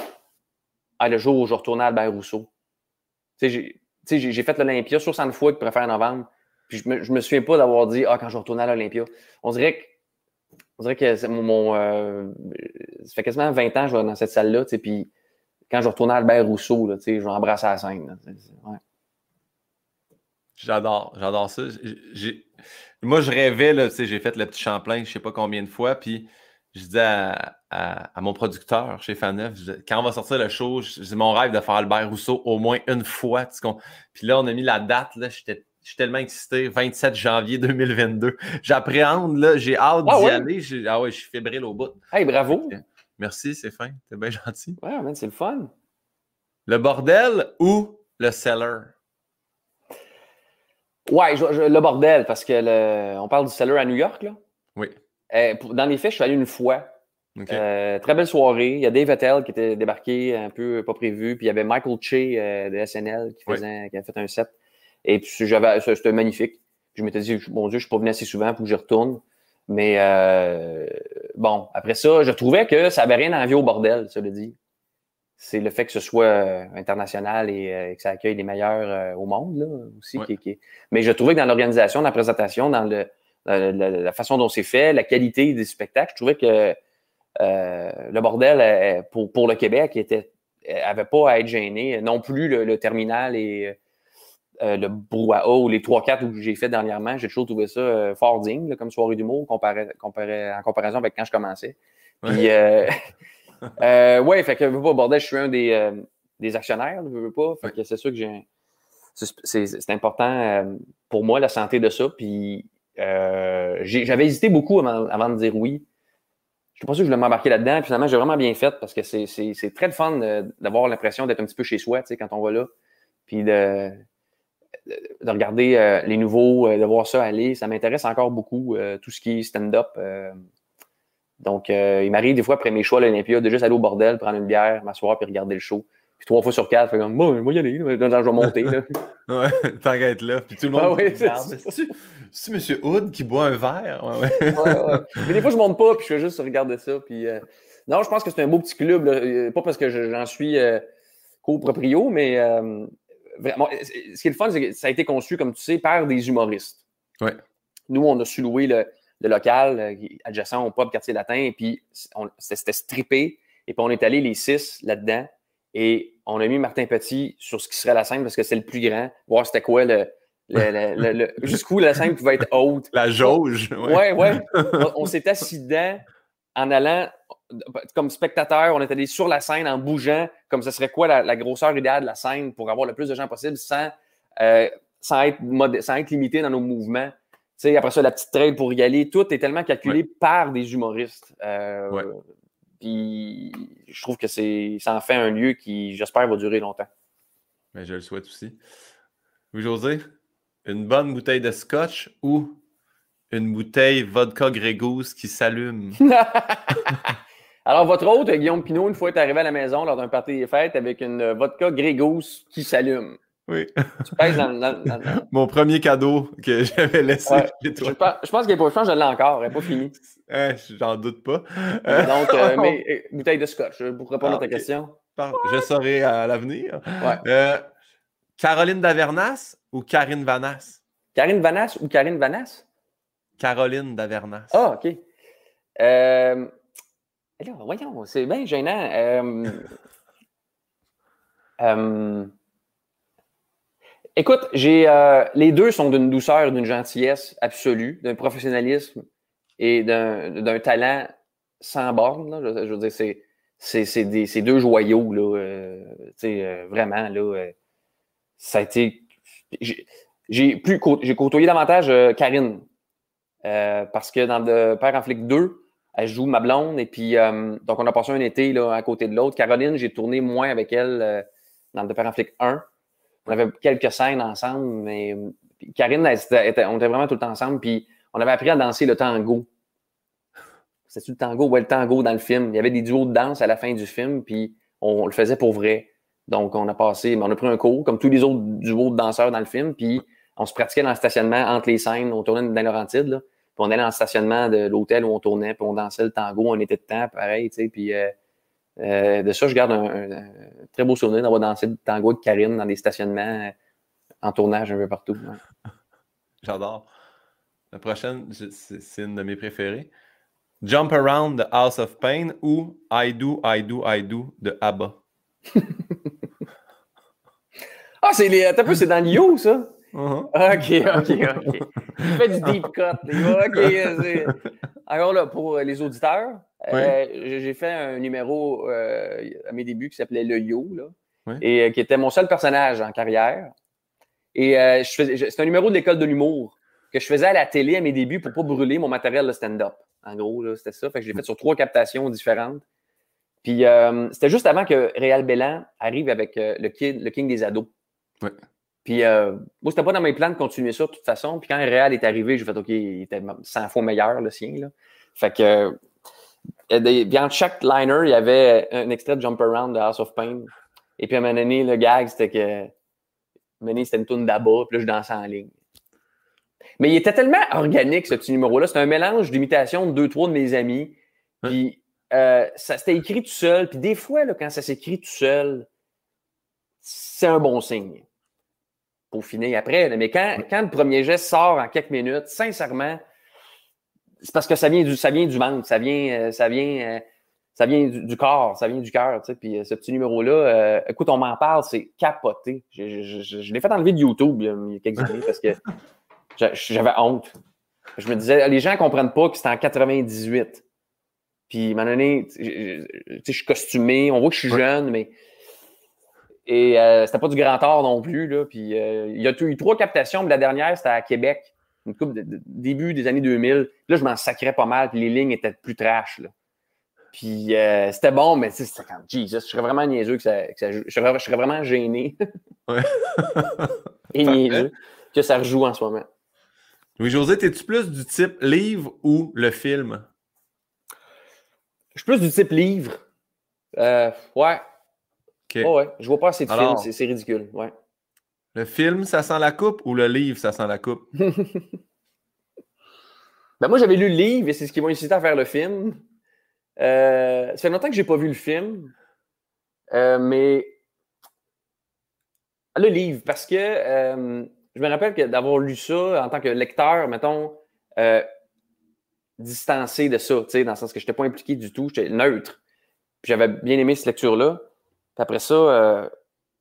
ah, le jour où je retourne à Albert Rousseau. J'ai fait l'Olympia 60 fois qu'il préfère novembre. Puis je me, je me souviens pas d'avoir dit Ah, quand je retourne à l'Olympia. On dirait que on dirait que mon, euh, ça fait quasiment 20 ans que je vais dans cette salle-là, puis quand je retourne à Albert Rousseau, là, je vais embrasser la scène. J'adore, j'adore ça. Moi, je rêvais, j'ai fait le petit Champlain, je sais pas combien de fois, puis je disais à, mon producteur chez Faneuf, quand on va sortir le show, c'est mon rêve de faire Albert Rousseau au moins une fois. Puis là, on a mis la date, là, j'étais je suis tellement excité. 27 janvier 2022. J'appréhende, là. J'ai hâte ah d'y aller. Ah ouais, je suis fébrile au bout. Hey, bravo. Merci, c'est fin. T'es bien gentil. Ouais, c'est le fun. Le bordel ou le cellar? Ouais, le bordel, parce que le, on parle du cellar à New York, là. Oui. Euh, dans les faits, je suis allé une fois. Euh, très belle soirée. Il y a Dave Attell qui était débarqué un peu pas prévu. Puis il y avait Michael Che euh, de SNL qui, faisait, qui a fait un set. Et puis, j'avais, c'était magnifique. Je m'étais dit, mon Dieu, je suis pas venu assez souvent pour que je retourne. Mais euh, bon, après ça, je trouvais que ça avait rien à envier au bordel, ça le dit. C'est le fait que ce soit international et que ça accueille les meilleurs au monde, là, aussi. Qui, Mais je trouvais que dans l'organisation, dans la présentation, dans le, la, façon dont c'est fait, la qualité des spectacles, je trouvais que le bordel, pour, pour le Québec, était avait pas à être gêné. Non plus le terminal et euh, le brouhaha ou les 3-4 que j'ai fait dernièrement, j'ai toujours trouvé ça euh, fort digne comme soirée d'humour comparé, comparé, en comparaison avec quand je commençais. Puis, euh, ouais, fait que pas bordel, je suis un des, des actionnaires, je veux pas. Fait que c'est sûr que j'ai c'est important pour moi la santé de ça. Puis j'avais hésité beaucoup avant, de dire oui. Suis pas sûr que je voulais m'embarquer là-dedans. Finalement, j'ai vraiment bien fait parce que c'est très fun d'avoir l'impression d'être un petit peu chez soi, tu sais, quand on va là. Puis de, de regarder euh, les nouveaux, de voir ça aller. Ça m'intéresse encore beaucoup, tout ce qui est stand-up. donc, il m'arrive des fois après mes choix à l'Olympia de juste aller au bordel, prendre une bière, m'asseoir puis regarder le show. Puis trois fois sur quatre, fait comme, je vais y aller, je vais monter. Là. ouais, t'arrêtes là. Puis tout le monde ah, ouais, c'est M. Hood qui boit un verre? Ouais, ouais. Mais des fois, je monte pas, puis je fais juste regarder ça. Puis, non, je pense que c'est un beau petit club. Pas parce que j'en suis coproprio, mais vraiment, ce qui est le fun, c'est que ça a été conçu, comme tu sais, par des humoristes. Ouais. Nous, on a su louer le, local euh, adjacent au pub Quartier Latin, et puis c'était strippé, et puis on est allé les six là-dedans, et on a mis Martin Petit sur ce qui serait la scène parce que c'est le plus grand, voir c'était quoi le. jusqu'où la scène pouvait être haute. La jauge. Ouais, ouais. On, s'est assis dedans en allant comme spectateur, on est allé sur la scène en bougeant, comme ce serait quoi la, grosseur idéale de la scène pour avoir le plus de gens possible sans, euh, sans, être, sans être limité dans nos mouvements. sais, après ça, la petite trail pour y aller, tout est tellement calculé par des humoristes. Euh, puis je trouve que c'est, ça en fait un lieu qui, j'espère, va durer longtemps. Mais je le souhaite aussi. Oui, José, une bonne bouteille de scotch ou une bouteille vodka Grégousse qui s'allume? Alors, votre hôte, Guillaume Pinot, une fois est arrivé à la maison lors d'un party des fêtes avec une vodka Grégousse qui s'allume. Oui. Tu pèses dans, Mon premier cadeau que j'avais laissé chez toi. Je, pense, je pense n'est pas je l'ai encore. Elle n'est pas finie. Eh, J'en doute pas. Donc, euh, mais euh, bouteille de scotch, pour répondre à ta ah, question. Je saurai à l'avenir. Ouais. Euh, Caroline Davernas ou Karine Vanas? Karine Vanas ou Karine Vanas? Caroline Davernas. Ah, OK. Euh, voyons, c'est bien gênant. Euh, euh, écoute, j'ai euh, les deux sont d'une douceur, d'une gentillesse absolue, d'un professionnalisme et d'un talent sans borne. Je, veux dire, c'est c'est deux joyaux, là, vraiment, là, ça a été... J'ai côtoyé davantage Karine, parce que dans le Père en flic 2, elle joue ma blonde. Et puis, euh, donc, on a passé un été là, à côté de l'autre. Caroline, j'ai tourné moins avec elle euh, dans le Père Flic 1. On avait quelques scènes ensemble, mais Karine, on était vraiment tout le temps ensemble. Puis, on avait appris à danser le tango. C'était-tu le tango? Ouais, le tango dans le film. Il y avait des duos de danse à la fin du film, puis on, le faisait pour vrai. Donc, on a passé, on a pris un cours, comme tous les autres duos de danseurs dans le film, puis on se pratiquait dans le stationnement entre les scènes. On tournait dans Laurentides, là on allait dans le stationnement de l'hôtel où on tournait, puis on dansait le tango, on était de temps, pareil, tu sais, puis euh, euh, de ça, je garde un, très beau souvenir d'avoir dansé le tango de Karine dans des stationnements euh, en tournage un peu partout. J'adore. La prochaine, c'est une de mes préférées. Jump Around the House of Pain ou I Do, I Do, I Do de ABBA? ah, c'est les. T'as peu, c'est dans Lio, ça? Uh-huh. OK, OK, OK. Il fait du deep cut. OK. Alors là, pour les auditeurs, euh, j'ai fait un numéro euh, à mes débuts qui s'appelait Le Yo, là, et euh, qui était mon seul personnage en carrière. Et c'est un numéro de l'école de l'humour que je faisais à la télé à mes débuts pour ne pas brûler mon matériel de stand-up. En gros, c'était ça. Fait que je l'ai fait sur trois captations différentes. Puis c'était juste avant que Réal Bellan arrive avec le, kid, le King des ados. Ouais. Puis, euh, moi, c'était pas dans mes plans de continuer ça de toute façon. Puis, quand Real est arrivé, j'ai fait OK, il était 100 fois meilleur, le sien. Là. Fait que, euh, bien, chaque liner, il y avait un extrait de Jump Around de House of Pain. Et puis, à un moment donné, le gag, c'était que. À c'était une tourne d'abat, puis là, je dansais en ligne. Mais il était tellement organique, ce petit numéro-là. C'était un mélange d'imitation de deux, trois de mes amis. Puis, euh, ça c'était écrit tout seul. Puis, des fois, là, quand ça s'écrit tout seul, c'est un bon signe finir après. Mais quand, quand le premier geste sort en quelques minutes, sincèrement, c'est parce que ça vient du, ça vient du ventre, ça vient, euh, ça vient, euh, ça vient du, corps, ça vient du cœur. Tu sais, puis euh, ce petit numéro-là, écoute, on m'en parle, c'est capoté. Je, l'ai fait enlever de YouTube il y a quelques années parce que j'avais honte. Je me disais, les gens ne comprennent pas que c'était en 98. Puis, à un moment donné, je suis costumé, on voit que je suis jeune, mais et euh, c'était pas du grand art non plus. Là. Puis, euh, il y a eu trois captations, mais la dernière, c'était à Québec, une coupe de, début des années 2000. Là, je m'en sacrais pas mal, puis les lignes étaient plus trash. Là. Puis euh, c'était bon, mais c'était comme Jesus, je serais vraiment niaiseux que ça. je, serais, vraiment gêné. ouais. et niaiseux que ça rejoue en ce moment. Louis-José, es-tu plus du type livre ou le film? Je suis plus du type livre. Euh, ouais. OK. Oh, ouais. Je vois pas assez de Alors- films, c'est- ridicule. Ouais. Le film, ça sent la coupe ou le livre, ça sent la coupe? Ben moi, j'avais lu le livre et c'est ce qui m'a incité à faire le film. Euh, ça fait longtemps que j'ai pas vu le film. Euh, mais le livre, parce que euh, je me rappelle que d'avoir lu ça en tant que lecteur, mettons, euh, distancé de ça, dans le sens que je n'étais pas impliqué du tout, j'étais neutre. Puis j'avais bien aimé cette lecture-là. Puis après ça, euh,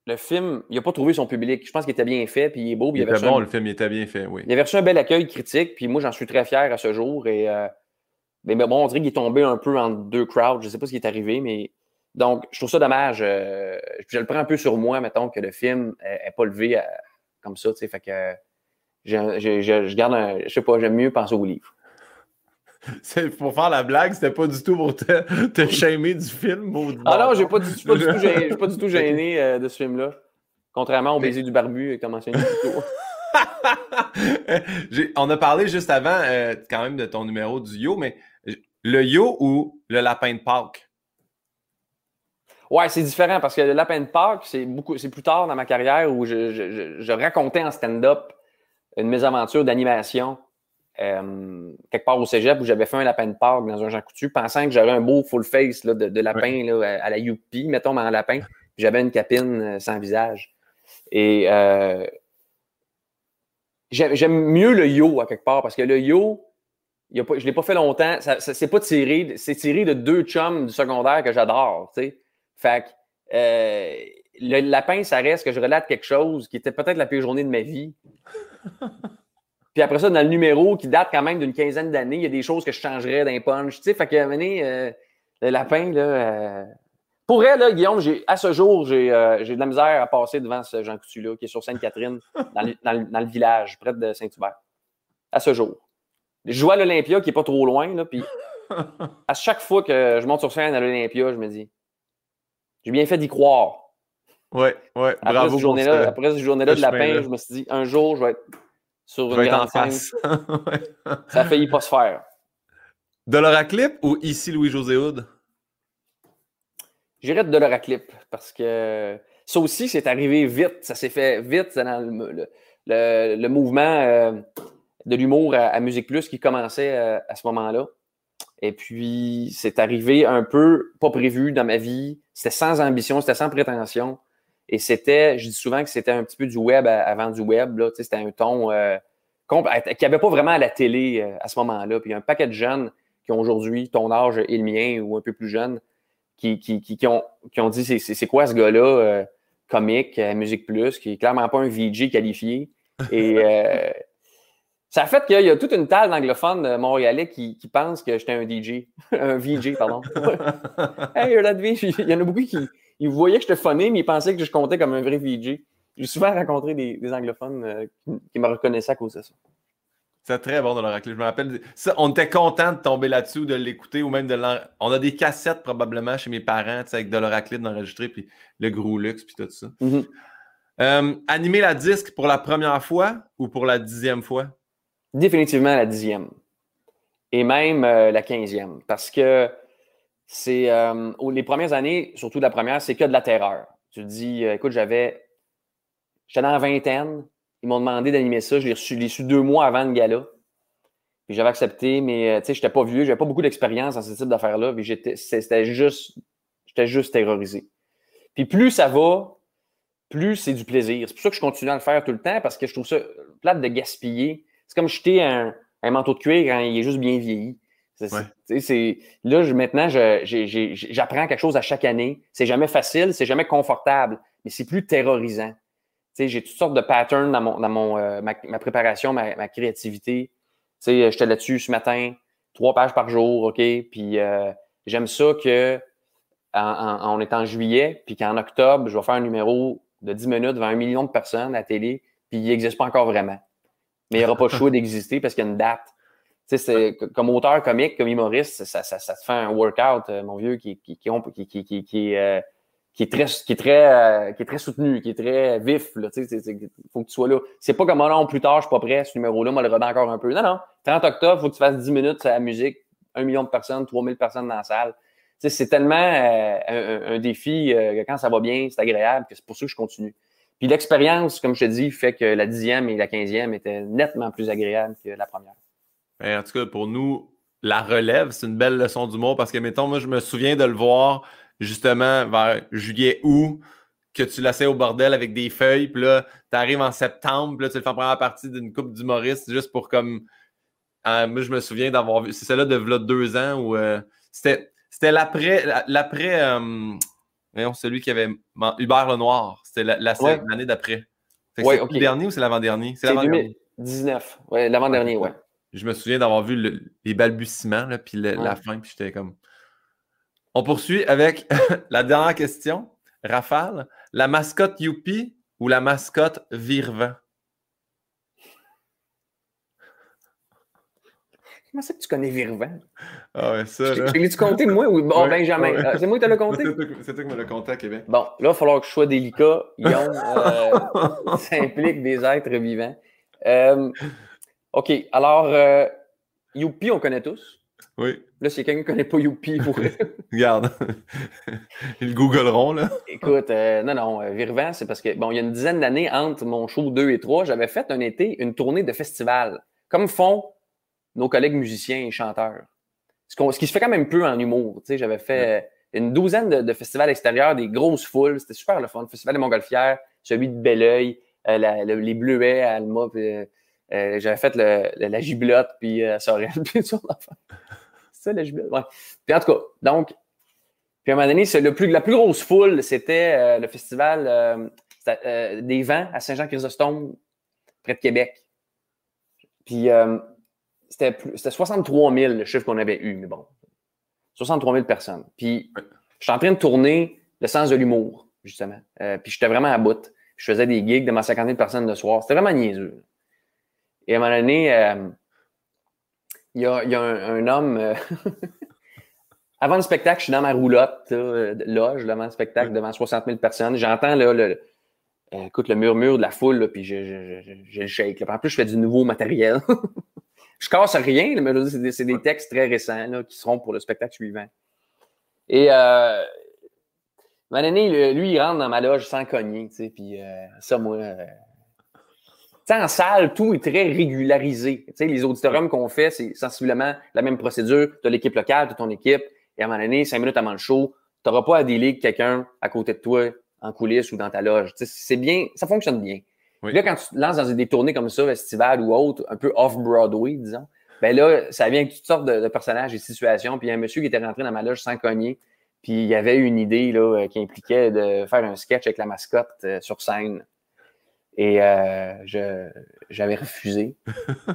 le film, il n'a pas trouvé son public. Je pense qu'il était bien fait, puis il est beau, puis Il il avait était bon, un- le film, il était bien fait, oui. il avait reçu un bel accueil critique, puis moi, j'en suis très fier à ce jour. Et, euh, mais, mais bon, on dirait qu'il est tombé un peu entre deux crowds. Je ne sais pas ce qui est arrivé, mais donc, je trouve ça dommage. euh, je le prends un peu sur moi, mettons, que le film n'est pas levé comme ça, tu sais. Fait que j'ai- je, je garde un. Je sais pas, j'aime mieux penser au livre. C'est pour faire la blague, c'était pas du tout pour te, te shamer du film. Ah non, j'ai pas, du- pas du tout gêné, pas du tout gêné euh, de ce film-là. Contrairement au Mais- baiser du barbu, comme mentionné plus tôt. On a parlé juste avant, euh, quand même, de ton numéro du yo, mais le yo ou le lapin de Pâques? Ouais, c'est différent parce que le lapin de Pâques, c'est beaucoup, c'est plus tard dans ma carrière où je, je- je- je racontais en stand-up une mésaventure d'animation euh, quelque part au cégep où j'avais fait un lapin de Pâques dans un Jean Coutu, pensant que j'aurais un beau full face là, de, de lapin là, à, la Youpi, mettons, mais en lapin. Puis J'avais une capine euh, sans visage. Et euh, j'aime mieux le yo à quelque part parce que le yo, il y a pas, je ne l'ai pas fait longtemps. Ça, ça- c'est pas tiré, c'est tiré de deux chums du secondaire que j'adore. Fait que euh, le lapin, ça reste que je relate quelque chose qui était peut-être la pire journée de ma vie. Puis après ça, dans le numéro qui date quand même d'une quinzaine d'années, il y a des choses que je changerais d'un punch. Tu sais, fait que, donné, euh, le lapin, là. euh, Pour vrai, là, Guillaume, j'ai, à ce jour, j'ai, euh, j'ai de la misère à passer devant ce Jean Coutu-là, qui est sur Sainte-Catherine, dans le, dans le- dans le village, près de Saint-Hubert. À ce jour. Je joue à l'Olympia, qui n'est pas trop loin, là, puis à chaque fois que je monte sur scène à l'Olympia, je me dis, j'ai bien fait d'y croire. Ouais, ouais, Après bravo. cette pour journée-là, ce- après cette journée-là de lapin, je me suis dit, un jour, je vais être sur une grande scène. Ça a failli pas se faire. Dolora Clip ou ici Louis-José Houd? J'irais de l'Euraclip parce que ça aussi, c'est arrivé vite. Ça s'est fait vite dans le, le- le- le mouvement euh, de l'humour à, à Musique Plus qui commençait euh, à ce moment-là. Et puis, c'est arrivé un peu pas prévu dans ma vie. C'était sans ambition, c'était sans prétention. Et c'était, je dis souvent que c'était un petit peu du web avant du web. là. C'était un ton euh, qu'il n'y avait pas vraiment à la télé euh, à ce moment-là. Puis il y a un paquet de jeunes qui ont aujourd'hui ton âge et le mien ou un peu plus jeunes qui, qui, qui, qui ont, qui ont dit c'est- quoi ce gars-là, euh, comique, à Musique Plus, qui est clairement pas un VJ qualifié. Et euh, ça a fait qu'il y a toute une talle d'anglophones euh, montréalais qui, qui pensent que j'étais un DJ, un VJ, pardon. hey, you're that VJ. Il y en a beaucoup qui ils voyaient que j'étais funny, mais ils pensaient que je comptais comme un vrai VJ. J'ai souvent rencontré des, des anglophones euh, qui, qui me reconnaissaient à cause de ça. C'est très bon Dolora Clip. Je me rappelle. Ça, on était content de tomber là-dessus, de l'écouter ou même de. On a des cassettes probablement chez mes parents, avec Dolora Clip d'enregistrer, puis le gros luxe, puis tout ça. Mhm. Euh, animer la disque pour la première fois ou pour la dixième fois? Définitivement la dixième. Et même euh, la quinzième. Parce que c'est euh, les premières années, surtout la première, c'est que de la terreur. Tu dis, euh, écoute, j'avais. J'étais dans la vingtaine. Ils m'ont demandé d'animer ça. Je l'ai reçu, deux mois avant le gala. Puis j'avais accepté, mais euh, tu sais, j'étais pas vieux, j'avais pas beaucoup d'expérience dans ce type d'affaires-là. Puis j'étais, c'était juste. J'étais juste terrorisé. Puis plus ça va, plus c'est du plaisir. C'est pour ça que je continue à le faire tout le temps parce que je trouve ça plate de gaspiller. C'est comme jeter un, un manteau de cuir quand il est juste bien vieilli. Ouais. là, je- maintenant, j'apprends quelque chose à chaque année. C'est jamais facile, c'est jamais confortable, mais c'est plus terrorisant. J'ai toutes sortes de patterns dans, mon, dans mon, euh, ma, ma préparation, ma, ma créativité. J'étais là-dessus ce matin, trois pages par jour, OK? Puis euh, j'aime ça que en, en- on est en juillet, puis qu'en octobre, je vais faire un numéro de 10 minutes devant un million de personnes à la télé, puis il n'existe pas encore vraiment. Mais il n'y aura pas le choix d'exister parce qu'il y a une date. Tu sais, c'est- comme auteur comique, comme humoriste, ça, ça, ça te fait un workout, euh, mon vieux, qui, qui, qui, qui, qui, qui- euh, qui est très, qui est très, euh, qui est très soutenu, qui est très vif. Il faut que tu sois là. C'est pas comme oh non, plus tard, je suis pas prêt, ce numéro-là, moi le remets encore un peu. Non, non. 30 octobre, faut que tu fasses 10 minutes à la musique, un million de personnes, 3000 personnes dans la salle. C'est tellement euh, un, défi que quand ça va bien, c'est agréable, que c'est pour ça que je continue. Puis l'expérience, comme je te dis, fait que la dixième et la quinzième étaient nettement plus agréables que la première. Ben, en tout cas, pour nous, la relève, c'est une belle leçon d'humour parce que, mettons, moi, je me souviens de le voir justement vers juillet-août, que tu laissais au bordel avec des feuilles, puis là, tu arrives en septembre, puis là, tu le fais en première partie d'une coupe d'humoristes juste pour comme. Euh, moi, je me souviens d'avoir vu. C'est celle-là de là, deux ans où euh, c'était, c'était l'après. l'après euh, voyons, celui qui avait. Hubert Lenoir. C'était l'année d'après. c'est le dernier ou c'est l'avant-dernier? C'est, l'avant-dernier. 2019. Ouais, l'avant-dernier, ouais. Je me souviens d'avoir vu les balbutiements, là, puis la fin, puis j'étais comme. On poursuit avec la dernière question. Rafale, la mascotte Youpi ou la mascotte Virvant? Comment ça que tu connais Virvant? Ah ouais, ça. Tu compté, moi, ou bon, Benjamin? Ah, c'est moi qui te l'ai compté? C'est toi qui me l'as compté à Québec. Bon, là, il va falloir que je sois délicat. Euh, ça implique des êtres vivants. Euh, OK, alors, euh, Youpi, on connaît tous. Oui. Là, c'est quelqu'un qui ne connaît pas Youpi, pour... Regarde. Ils googleront, là. Écoute, euh, non, non, euh, Virvant, c'est parce que, bon, il y a une dizaine d'années, entre mon show 2 et 3, j'avais fait un été une tournée de festival, comme font nos collègues musiciens et chanteurs. Ce, qui se fait quand même peu en humour. Tu sais, j'avais fait une douzaine de, festivals extérieurs, des grosses foules. C'était super le fun. Le Festival des Montgolfières, celui de Belleuil, euh, les Bleuets à Alma, j'avais fait la giblotte, puis à Sorel, puis sur ça, la Ouais. Puis en tout cas, donc, puis à un moment donné, le plus, la plus grosse foule, c'était euh, le festival euh, euh, des vents à Saint-Jean-Chrysostome, près de Québec. Puis c'était 63 000 le chiffre qu'on avait eu, mais bon. 63 000 personnes. Puis je suis en train de tourner le sens de l'humour, justement. puis j'étais vraiment à bout. Je faisais des gigs devant 50 000 personnes le soir. C'était vraiment niaiseux. Et à un moment donné, il y a, un, homme. Euh, avant le spectacle, je suis dans ma roulotte, là, loge, devant le spectacle, devant 60 000 personnes. J'entends le, euh, écoute, le murmure de la foule, puis j'ai le shake. En plus, je fais du nouveau matériel. je casse rien, mais c'est des, textes très récents qui seront pour le spectacle suivant. Et euh, lui, il rentre dans ma loge sans cogner, tu sais, puis euh, ça, moi, en salle, tout est très régularisé. les auditoriums qu'on fait, c'est sensiblement la même procédure. Tu as l'équipe locale, tu ton équipe, et à un moment donné, cinq minutes avant le show, tu n'auras pas à délier quelqu'un à côté de toi, en coulisses ou dans ta loge. c'est bien, ça fonctionne bien. Là, quand tu te lances dans des tournées comme ça, festivals ou autres, un peu off-Broadway, disons, ben là, ça vient avec toutes sortes de, personnages et situations. Puis il y a un monsieur qui était rentré dans ma loge sans cogner. Puis il y avait une idée là, qui impliquait de faire un sketch avec la mascotte euh, sur scène. Et euh, j'avais refusé.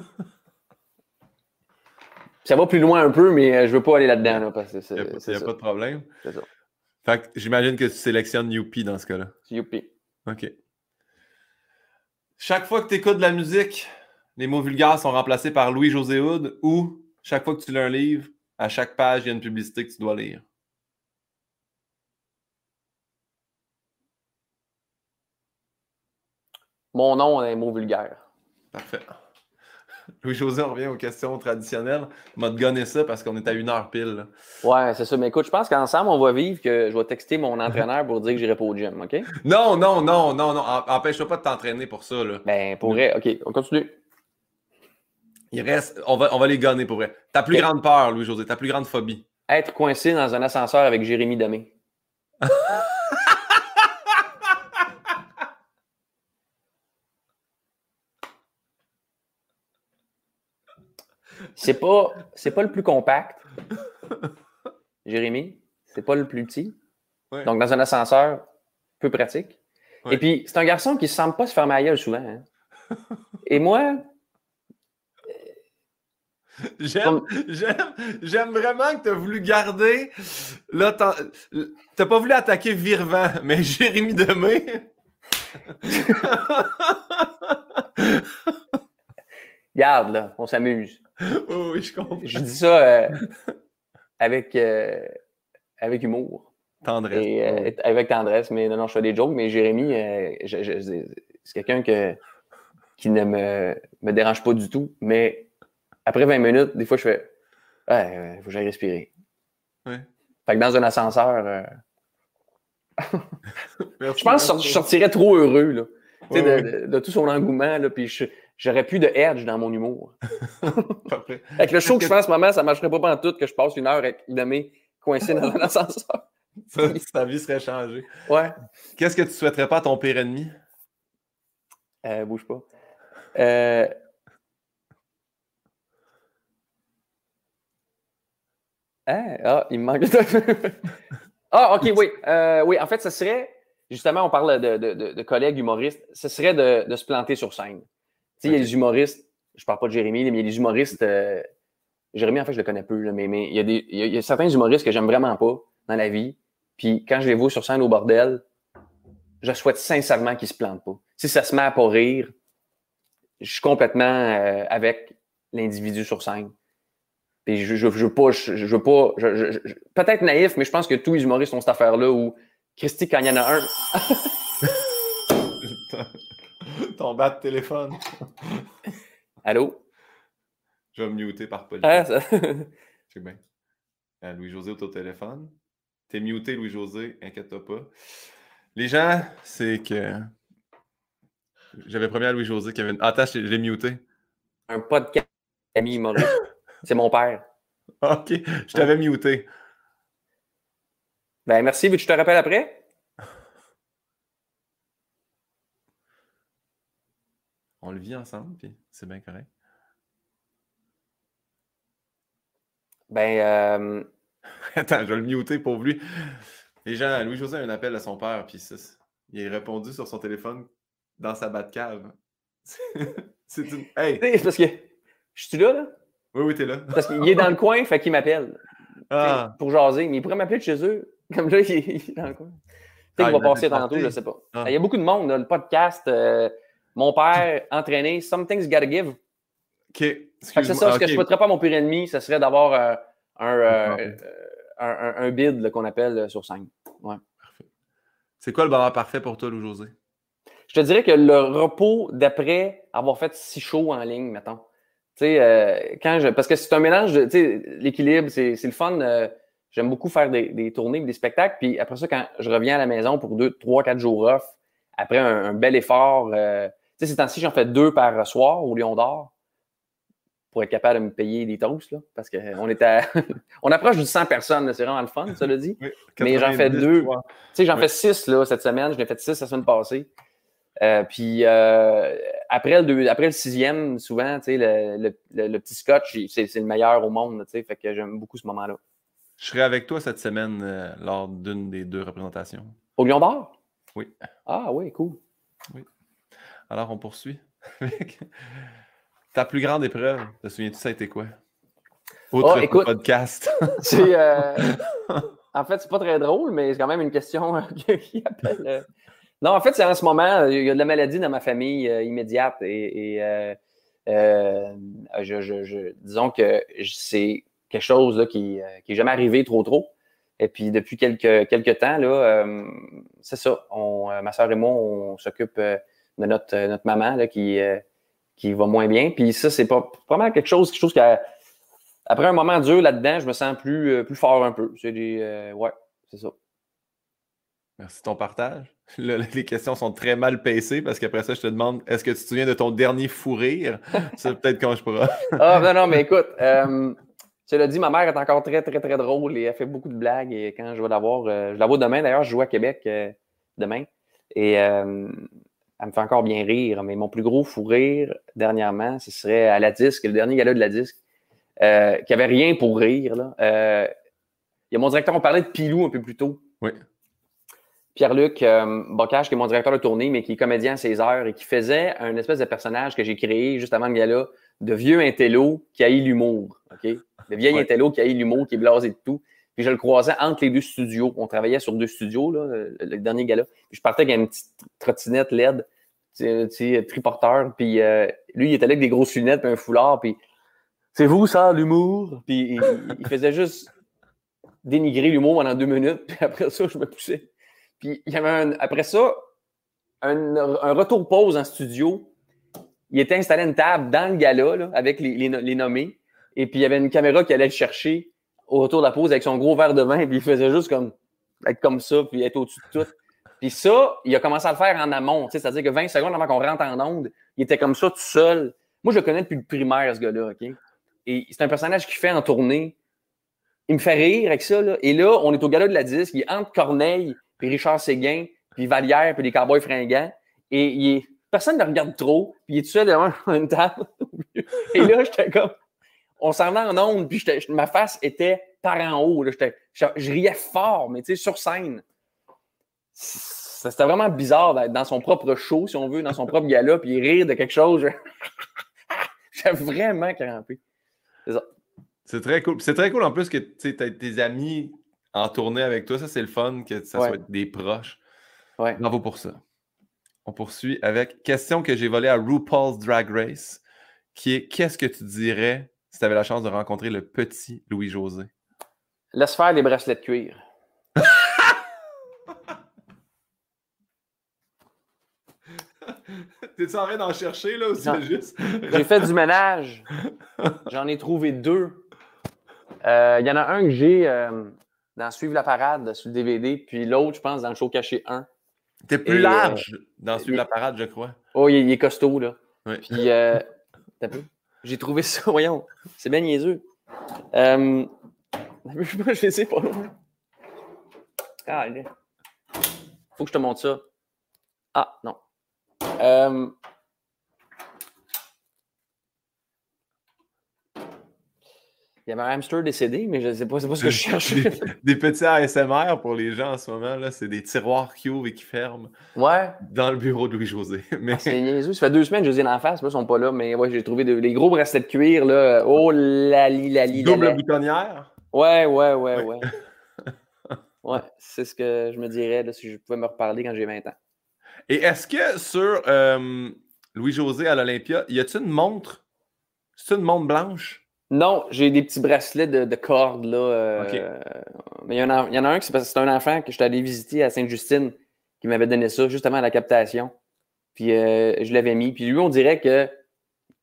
ça va plus loin un peu, mais euh, je veux pas aller là-dedans. parce que Il n'y a, pas de problème. C'est ça. Fait que j'imagine que tu sélectionnes Youpi dans ce cas-là. Youpi. OK. Chaque fois que tu écoutes de la musique, les mots vulgaires sont remplacés par Louis-José Houd ou chaque fois que tu lis un livre, à chaque page, il y a une publicité que tu dois lire. Mon nom est un mot vulgaire. Parfait. Louis-José, on revient aux questions traditionnelles. On m'a gonné ça parce qu'on est à une heure pile. Ouais, c'est ça. Mais écoute, je pense qu'ensemble, on va vivre que je vais texter mon entraîneur pour dire que j'irai pas au gym, OK? Non, non, non, non, non. Empêche-toi pas de t'entraîner pour ça. Là. Ben, pour vrai, OK, on continue. Il reste, on va, on va les gonner pour vrai. Ta plus grande peur, Louis-José, ta plus grande phobie? Être coincé dans un ascenseur avec Jérémy Demé. C'est pas, c'est pas le plus compact. Jérémy, c'est pas le plus petit. Donc, dans un ascenseur, peu pratique. Et puis, c'est un garçon qui ne semble pas se faire ma souvent. Hein. Et moi. J'aime, j'aime, vraiment que tu as voulu garder. Là, t'as pas voulu attaquer Virvant, mais Jérémy Demé. Garde, là, on s'amuse. oui, je comprends. Je dis ça euh, avec, euh, avec humour. Tendresse. Et, euh, avec tendresse, mais non, non, je fais des jokes, mais Jérémy, c'est quelqu'un que, qui ne me, me dérange pas du tout, mais après 20 minutes, des fois, je fais Ouais, il faut que j'aille respirer. Ouais. Fait que dans un ascenseur, Merci, je pense que je sortirais trop heureux, là. Tu sais, Ouais, de, de- de tout son engouement, là, puis je- j'aurais plus de edge dans mon humour. Avec le show que je fais en ce moment, ça marcherait pas en tout que je passe une heure avec Idamé coincé dans un ascenseur. Ça, ta vie serait changée. Ouais. Qu'est-ce que tu souhaiterais pas à ton pire ennemi? Euh, bouge pas. Euh... Ah, ah, il me manque. ah, ok, oui. Euh, oui, en fait, ce serait, justement, on parle de, de- de- de collègues humoristes, ce serait de, de se planter sur scène. Sais, il y a des humoristes, je parle pas de Jérémy, mais il y a des humoristes. euh, Jérémy, en fait, je le connais peu, là, mais, mais il, y a des, il, y a, il y a certains humoristes que j'aime vraiment pas dans la vie. Puis quand je les vois sur scène au bordel, je souhaite sincèrement qu'ils se plantent pas. Si ça se met à pas rire, je suis complètement euh, avec l'individu sur scène. Puis je, je, je veux pas, je, je veux pas, je- peut-être naïf, mais je pense que tous les humoristes ont cette affaire-là où Christy, quand il y en a un, Ton bas de téléphone. allô? Je vais me muter par politesse. Hein, ça- C'est bien. Euh, Louis-José au téléphone. T'es muté, Louis-José, inquiète-toi pas. Les gens, c'est que. J'avais promis à Louis-José qu'il y avait une. Ah, Attends, je l'ai- muté. un podcast ami humoriste. C'est mon père. Ok, je t'avais muté. Ben merci, que je te rappelle après? On le vit ensemble, puis c'est bien correct. Ben, euh, Attends, je vais le muter pour lui. Les gens, Louis-José a un appel à son père, puis ça, il a répondu sur son téléphone dans sa cave. c'est une. Hey! tu sais, c'est parce que je suis là, là. Oui, oui, t'es là. Parce qu'il est dans le coin, fait qu'il m'appelle. Ah! pour jaser, mais il pourrait m'appeler de chez eux. Comme là, il est, dans le coin. Ah, Peut-être qu'il il va passer tantôt, je sais pas. Ah. Il y a beaucoup de monde, là, le podcast. euh, mon père, entraîné, Something's Gotta Give. Ok. C'est ça, ce que je ne souhaiterais pas à mon pire ennemi, ce serait d'avoir euh, un, euh, Ah. euh, un, un- un bid qu'on appelle euh, sur scène. C'est quoi le bonheur parfait pour toi, Louis-José? Je te dirais que le repos d'après avoir fait si chaud en ligne, mettons. Tu sais, euh, quand je, parce que c'est un mélange de, tu sais, l'équilibre, c'est, le fun. euh, j'aime beaucoup faire des, des tournées, des spectacles. Puis après ça, quand je reviens à la maison pour deux, trois, quatre jours off, après un, un bel effort, euh, sais, ces temps-ci, j'en fais deux par soir au Lion d'Or pour être capable de me payer des toasts, là, parce qu'on est à, on approche du 100 personnes, c'est vraiment le fun, ça le dit. Oui, Mais j'en fais 90, deux. Tu sais, j'en Oui. fais six là, cette semaine. Je l'ai fait six la semaine passée. Euh, puis euh, après, le deux- après le sixième, souvent, tu sais, le, le- le- le petit scotch, c'est le meilleur au monde. Tu sais, fait que j'aime beaucoup ce moment-là. Je serai avec toi cette semaine euh, lors d'une des deux représentations. Au Lion d'Or? Oui. Ah oui, cool. Alors, on poursuit. Ta plus grande épreuve, te souviens-tu, ça a été quoi? Autre Oh, écoute. podcast. C'est, euh, en fait, c'est pas très drôle, mais c'est quand même une question euh, qui appelle. euh. Non, en fait, c'est en ce moment, il y a de la maladie dans ma famille euh, immédiate et, et, je, je- je- disons que c'est quelque chose là, qui n'est jamais arrivé trop trop. Et puis depuis quelques, quelques temps, là, c'est ça. On, ma soeur et moi, on s'occupe de notre, euh, notre maman là, qui, euh, qui va moins bien. Puis ça, c'est pas, pas mal quelque chose, quelque chose qui a, après un moment dur là-dedans, je me sens plus, euh, plus fort un peu. C'est des. ouais, c'est ça. Merci de ton partage. Là, les questions sont très mal pacées parce qu'après ça, je te demande est-ce que tu te souviens de ton dernier fou rire? Ça, peut-être quand je pourrai. Ah, non, non, mais écoute, euh, cela dit, ma mère est encore très, très, très drôle et elle fait beaucoup de blagues. Et quand je vais la voir, euh, je la vois demain d'ailleurs, je joue à Québec euh, demain. Et elle me fait encore bien rire. Mais mon plus gros fou rire dernièrement, ce serait à la disque, le dernier gala de la disque, euh, qui avait rien pour rire. Là. Euh, il y a mon directeur, on parlait de Pilou un peu plus tôt. Oui. Pierre-Luc euh, Bocage, qui est mon directeur de tournée, mais qui est comédien à 16 heures et qui faisait un espèce de personnage que j'ai créé juste avant le gala, de vieux intello qui haït l'humour. OK? De vieil Ouais. intello qui haït l'humour, qui est blasé de tout. Puis je le croisais entre les deux studios. On travaillait sur deux studios, là, le, dernier gala. Puis je partais avec une petite trottinette LED, sais, triporteur. Puis euh, lui, il était avec des grosses lunettes et un foulard. Puis c'est vous, ça, l'humour? Puis il, il faisait juste dénigrer l'humour pendant deux minutes, puis après ça, je me poussais. Puis il y avait un, après ça, un, un retour pause en studio. Il était installé une table dans le gala là, avec les, les, les nommés. Et puis il y avait une caméra qui allait le chercher au retour de la pause avec son gros verre de vin, puis il faisait juste comme être comme ça, puis être au-dessus de tout. Puis ça, il a commencé à le faire en amont, c'est-à-dire que 20 secondes avant qu'on rentre en onde, il était comme ça tout seul. Moi, je le connais depuis le primaire, ce gars-là, OK? Et c'est un personnage qui fait en tournée. Il me fait rire avec ça, là. Et là, on est au gala de la disque, il est entre Corneille, puis Richard Séguin, puis Vallière, puis les Cowboys fringants. Et il personne ne le regarde trop, puis il est tout seul devant une table. et là, j'étais comme... On s'en va en onde, puis ma face était par en haut. Là. Je, je riais fort, mais tu sais, sur scène. C'était vraiment bizarre d'être dans son propre show, si on veut, dans son propre gala, puis rire de quelque chose. J'ai vraiment crampé. C'est ça. C'est très cool. C'est très cool en plus que tu as tes amis en tournée avec toi. Ça, c'est le fun que ça soit des proches. Ouais. Bravo pour ça. On poursuit avec question que j'ai volée à RuPaul's Drag Race, qui est qu'est-ce que tu dirais si tu avais la chance de rencontrer le petit Louis-José? Laisse faire des bracelets de cuir. T'es-tu en train d'en chercher, là, ou c'est juste... J'ai fait du ménage. J'en ai trouvé deux. Euh, il y en a un que j'ai euh, dans Suivre la parade sur le DVD, puis l'autre, je pense, dans le show caché 1. T'es plus Et, large euh, dans Suivre la parade, je crois. Oh, il, est costaud, là. Oui. Puis, j'ai trouvé ça, voyons, c'est bien niaiseux. Euh, je les sais pas loin. Ah, Faut que je te montre ça. Ah, non. Euh... Il y avait un hamster décédé, mais je ne sais pas, c'est pas ce que je cherche. Des, des, petits ASMR pour les gens en ce moment, là, c'est des tiroirs qui ouvrent et qui ferment. Ouais. Dans le bureau de Louis-José. Mais... Ah, c'est niaiseux. Ça fait deux semaines que je les ai en face, moi, ils sont pas là, mais ouais, j'ai trouvé des gros bracelets de cuir, là. Oh, la li, la li, Double boutonnière? Ouais, ouais, ouais, ouais. ouais, c'est ce que je me dirais là, si je pouvais me reparler quand j'ai 20 ans. Et est-ce que sur euh, Louis-José à l'Olympia, y a-t-il une montre? C'est une montre blanche? Non, j'ai des petits bracelets de, de cordes. Là, euh. Mais il y, en a, il y en a un qui c'est un enfant que je suis allé visiter à Sainte-Justine qui m'avait donné ça justement à la captation. Puis euh, je l'avais mis. Puis lui, on dirait que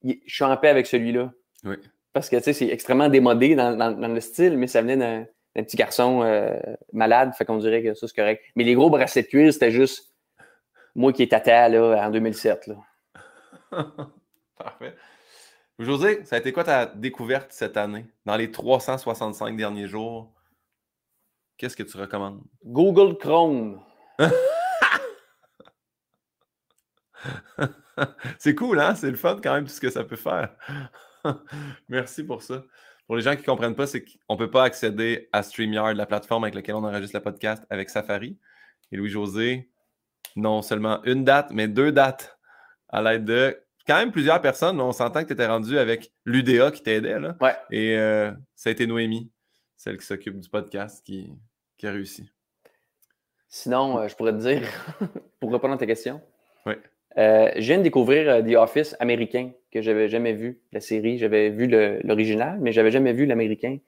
je suis en paix avec celui-là. Oui. Parce que tu sais, c'est extrêmement démodé dans, dans, dans, le style, mais ça venait d'un, d'un petit garçon euh, malade. Fait qu'on dirait que ça, c'est correct. Mais les gros bracelets de cuir, c'était juste moi qui est tata là, en 2007. Là. Parfait. José, ça a été quoi ta découverte cette année? Dans les 365 derniers jours, qu'est-ce que tu recommandes? Google Chrome. c'est cool, hein? C'est le fun quand même, tout ce que ça peut faire. Merci pour ça. Pour les gens qui ne comprennent pas, c'est qu'on ne peut pas accéder à StreamYard, la plateforme avec laquelle on enregistre le podcast, avec Safari. Et Louis-José, non seulement une date, mais deux dates à l'aide de quand même plusieurs personnes. On s'entend que tu étais rendu avec l'UDA qui t'aidait. Là. Ouais. Et euh, ça a été Noémie, celle qui s'occupe du podcast, qui, qui, a réussi. Sinon, euh, je pourrais te dire, pour répondre à ta question, oui. euh, je viens de découvrir The Office américain que j'avais jamais vu, la série. J'avais vu l'original, mais j'avais jamais vu l'américain.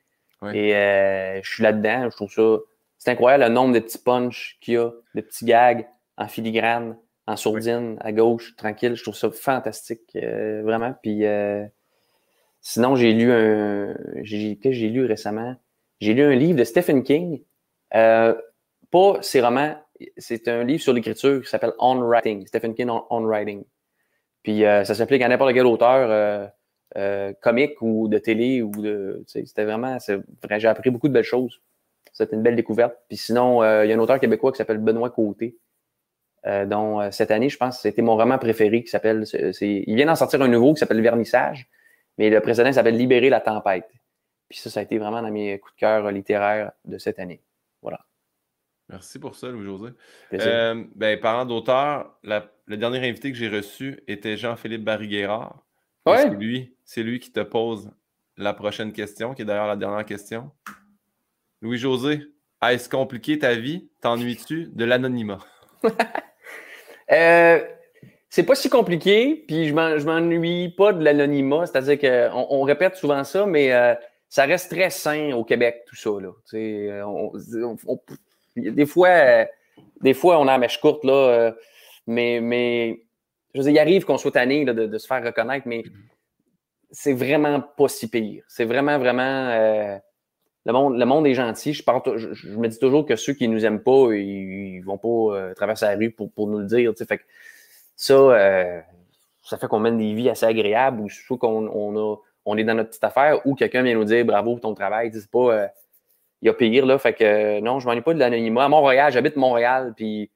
Oui. Et euh, je suis là-dedans. Je trouve ça. C'est incroyable le nombre de petits punchs qu'il y a, de petits gags en filigrane en sourdine, oui. à gauche, tranquille. Je trouve ça fantastique, euh, vraiment. Puis euh, sinon, j'ai lu un. Qu'est-ce que j'ai lu récemment? J'ai lu un livre de Stephen King. Euh, pas ses romans, c'est un livre sur l'écriture qui s'appelle On Writing. Stephen King On, on Writing. Puis ça s'applique à n'importe quel auteur comique ou de télé ou de. C'était vraiment. Vrai, j'ai appris beaucoup de belles choses. C'était une belle découverte. Puis sinon, il y a un auteur québécois qui s'appelle Benoît Côté. Euh, dont euh, cette année, je pense, c'était mon roman préféré qui s'appelle. Il vient d'en sortir un nouveau qui s'appelle Vernissage, mais le précédent s'appelle Libérer la tempête. Puis ça, ça a été vraiment dans mes coups de cœur littéraires de cette année. Voilà. Merci pour ça, Louis-José. Euh, ben, parlant d'auteur, le dernier invité que j'ai reçu était Jean-Philippe Barry-Guérard. Ouais. C'est lui, c'est lui qui te pose la prochaine question, qui est d'ailleurs la dernière question. Louis-José, est-ce compliqué ta vie? T'ennuies-tu de l'anonymat? Euh, c'est pas si compliqué, puis je m'ennuie pas de l'anonymat, c'est-à-dire qu'on on répète souvent ça, mais euh, ça reste très sain au Québec, tout ça. Là. des, fois, des fois, on a la mèche courte, là, mais, mais je veux dire, il arrive qu'on soit tanné de, se faire reconnaître, mais c'est vraiment pas si pire. C'est vraiment, vraiment. Le, monde, le monde est gentil. Je, je, me dis toujours que ceux qui nous aiment pas, ils, vont pas traverser la rue pour, pour nous le dire. Fait que ça, ça fait qu'on mène des vies assez agréables ou soit qu'on on on est dans notre petite affaire ou quelqu'un vient nous dire bravo pour ton travail. C'est pas. Euh, il y a pire, là. Fait que non, je m'en ai pas de l'anonymat. À Montréal, j'habite Montréal, puis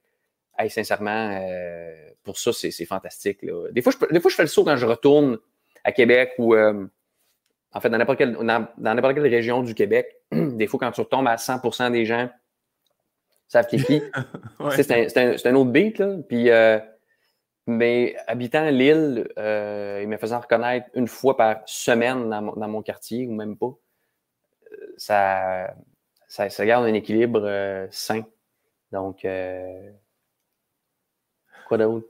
sincèrement, euh, pour ça, c'est fantastique. Là. Des, fois, je, des fois, je fais le saut quand je retourne à Québec ou euh, en fait dans n'importe quelle, dans, quelle région du Québec. des fois, quand tu retombes à 100% des gens savent qui qui. C'est un, un, autre beat, là. Puis mais habitant l'île, euh, il me faisait reconnaître une fois par semaine dans mon, quartier, ou même pas. Euh, ça, ça, garde un équilibre euh, sain. Donc, quoi d'autre?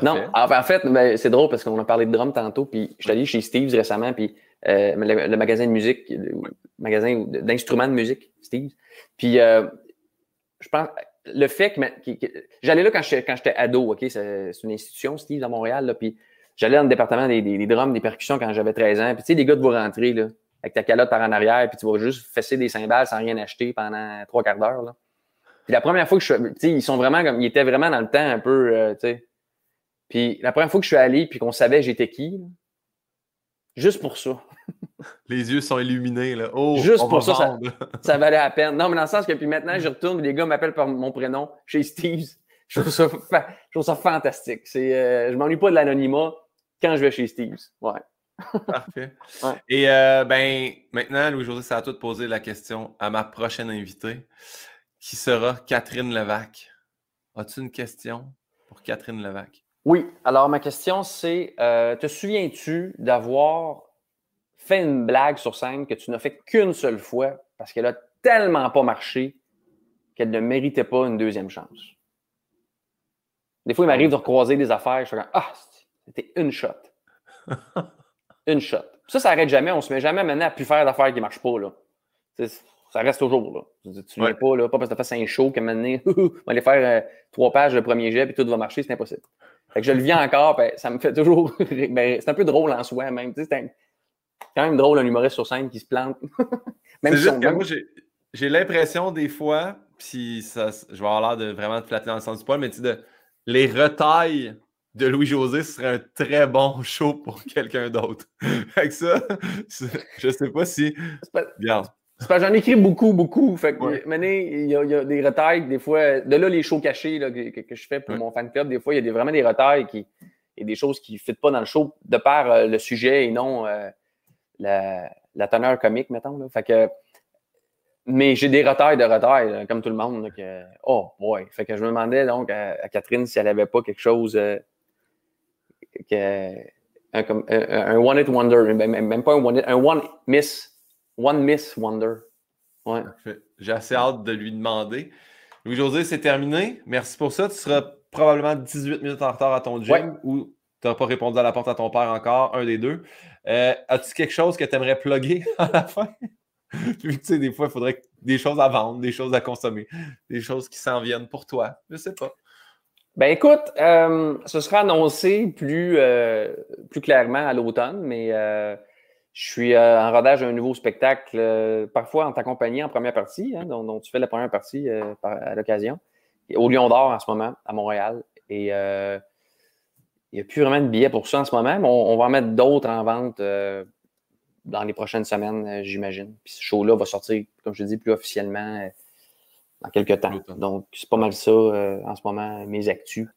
Non, en fait, ben, c'est drôle parce qu'on a parlé de drum tantôt, puis je suis allé chez Steve's récemment, puis le, magasin de musique, le magasin d'instruments de musique, Steve's. Puis, je pense, le fait que, j'allais là quand j'étais ado, OK? C'est une institution, Steve, dans Montréal, puis j'allais dans le département des, des, drums, des percussions quand j'avais 13 ans. Puis tu sais, les gars de vous rentrer, là, avec ta calotte par en arrière, puis tu vas juste fesser des cymbales sans rien acheter pendant trois quarts d'heure, là. Puis la première fois que je suis, tu sais, ils sont vraiment comme, ils étaient vraiment dans le temps un peu, euh, tu sais. Puis la première fois que je suis allé, puis qu'on savait j'étais qui, juste pour ça. Les yeux sont illuminés. Là. Oh, Juste pour ça, ça, valait la peine. Non, mais dans le sens que puis maintenant, je retourne et les gars m'appellent par mon prénom chez Steve. Je trouve ça, je trouve ça fantastique. C'est, euh, je m'ennuie pas de l'anonymat quand je vais chez Steve. Ouais. Parfait. Et euh, ben, maintenant, Louis-José, c'est à toi de poser la question à ma prochaine invitée, qui sera Catherine Levac. As-tu une question pour Catherine Levac? Oui. Alors, ma question, c'est euh, te souviens-tu d'avoir fais une blague sur scène que tu n'as fait qu'une seule fois parce qu'elle a tellement pas marché qu'elle ne méritait pas une deuxième chance? Des fois, il m'arrive de recroiser des affaires, je suis comme Ah, c'était une shot. une shot. Ça, ça n'arrête jamais. On se met jamais maintenant à plus faire d'affaires qui ne marchent pas. Là. ça reste toujours. Là. Tu ne viens pas là, pas parce que tu as fait un show que maintenant, on va aller faire euh, trois pages le premier jet et tout va marcher, c'est impossible. Fait que je le viens encore, ben, ça me fait toujours. Ben, c'est un peu drôle en soi même. C'est quand même drôle un humoriste sur scène qui se plante. même si moi, j'ai l'impression des fois, puis ça, je vais avoir l'air de vraiment te flatter dans le sens du poil, mais tu de les retailles de Louis-José, serait un très bon show pour quelqu'un d'autre. Avec ça, je sais pas si. Bien. J'en écris beaucoup, beaucoup. Fait que, il y, a, des retailles, des fois. De là, les shows cachés là, que, je fais pour mon fan club, des fois, il y a des, vraiment des retailles qui. et des choses qui ne fitent pas dans le show de par euh, le sujet et non euh, la, teneur comique, mettons. Là. Fait que, mais j'ai des retails de retails, comme tout le monde. oh, boy. Fait que je me demandais donc à, Catherine si elle n'avait pas quelque chose. Euh, que, un, one-hit wonder, même, pas un one-hit, un one-miss. One-miss wonder. Ouais. J'ai assez hâte de lui demander. Louis-José, c'est terminé. Merci pour ça. Tu seras probablement 18 minutes en retard à ton gym ou tu n'as pas répondu à la porte à ton père encore, un des deux. Euh, as-tu quelque chose que tu aimerais plugger à la fin? tu sais, des fois, il faudrait des choses à vendre, des choses à consommer, des choses qui s'en viennent pour toi. Je ne sais pas. Ben écoute, euh, ce sera annoncé plus, euh, plus clairement à l'automne, mais je suis en rodage d'un nouveau spectacle, parfois en ta compagnie en première partie, hein, dont, tu fais la première partie à l'occasion, au Lion d'Or en ce moment, à Montréal. Et il n'y a plus vraiment de billets pour ça en ce moment, mais on, va en mettre d'autres en vente euh, dans les prochaines semaines, euh, j'imagine. Puis ce show-là va sortir, comme je dis, plus officiellement euh, dans quelques temps. Donc, c'est pas mal ça en ce moment, mes actus.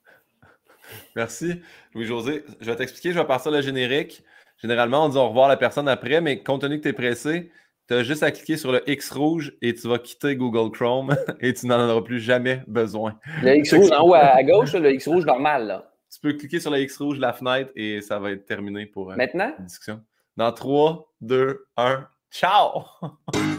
Merci, Louis-José. Je vais t'expliquer, je vais partir le générique. Généralement, on dit au revoir à la personne après, mais compte tenu que tu es pressé, tu as juste à cliquer sur le X rouge et tu vas quitter Google Chrome et tu n'en auras plus jamais besoin. Le X rouge en haut à gauche, le X rouge normal. Là. Tu peux cliquer sur la X rouge, la fenêtre, et ça va être terminé pour euh, Maintenant? la discussion. Dans 3, 2, 1, ciao!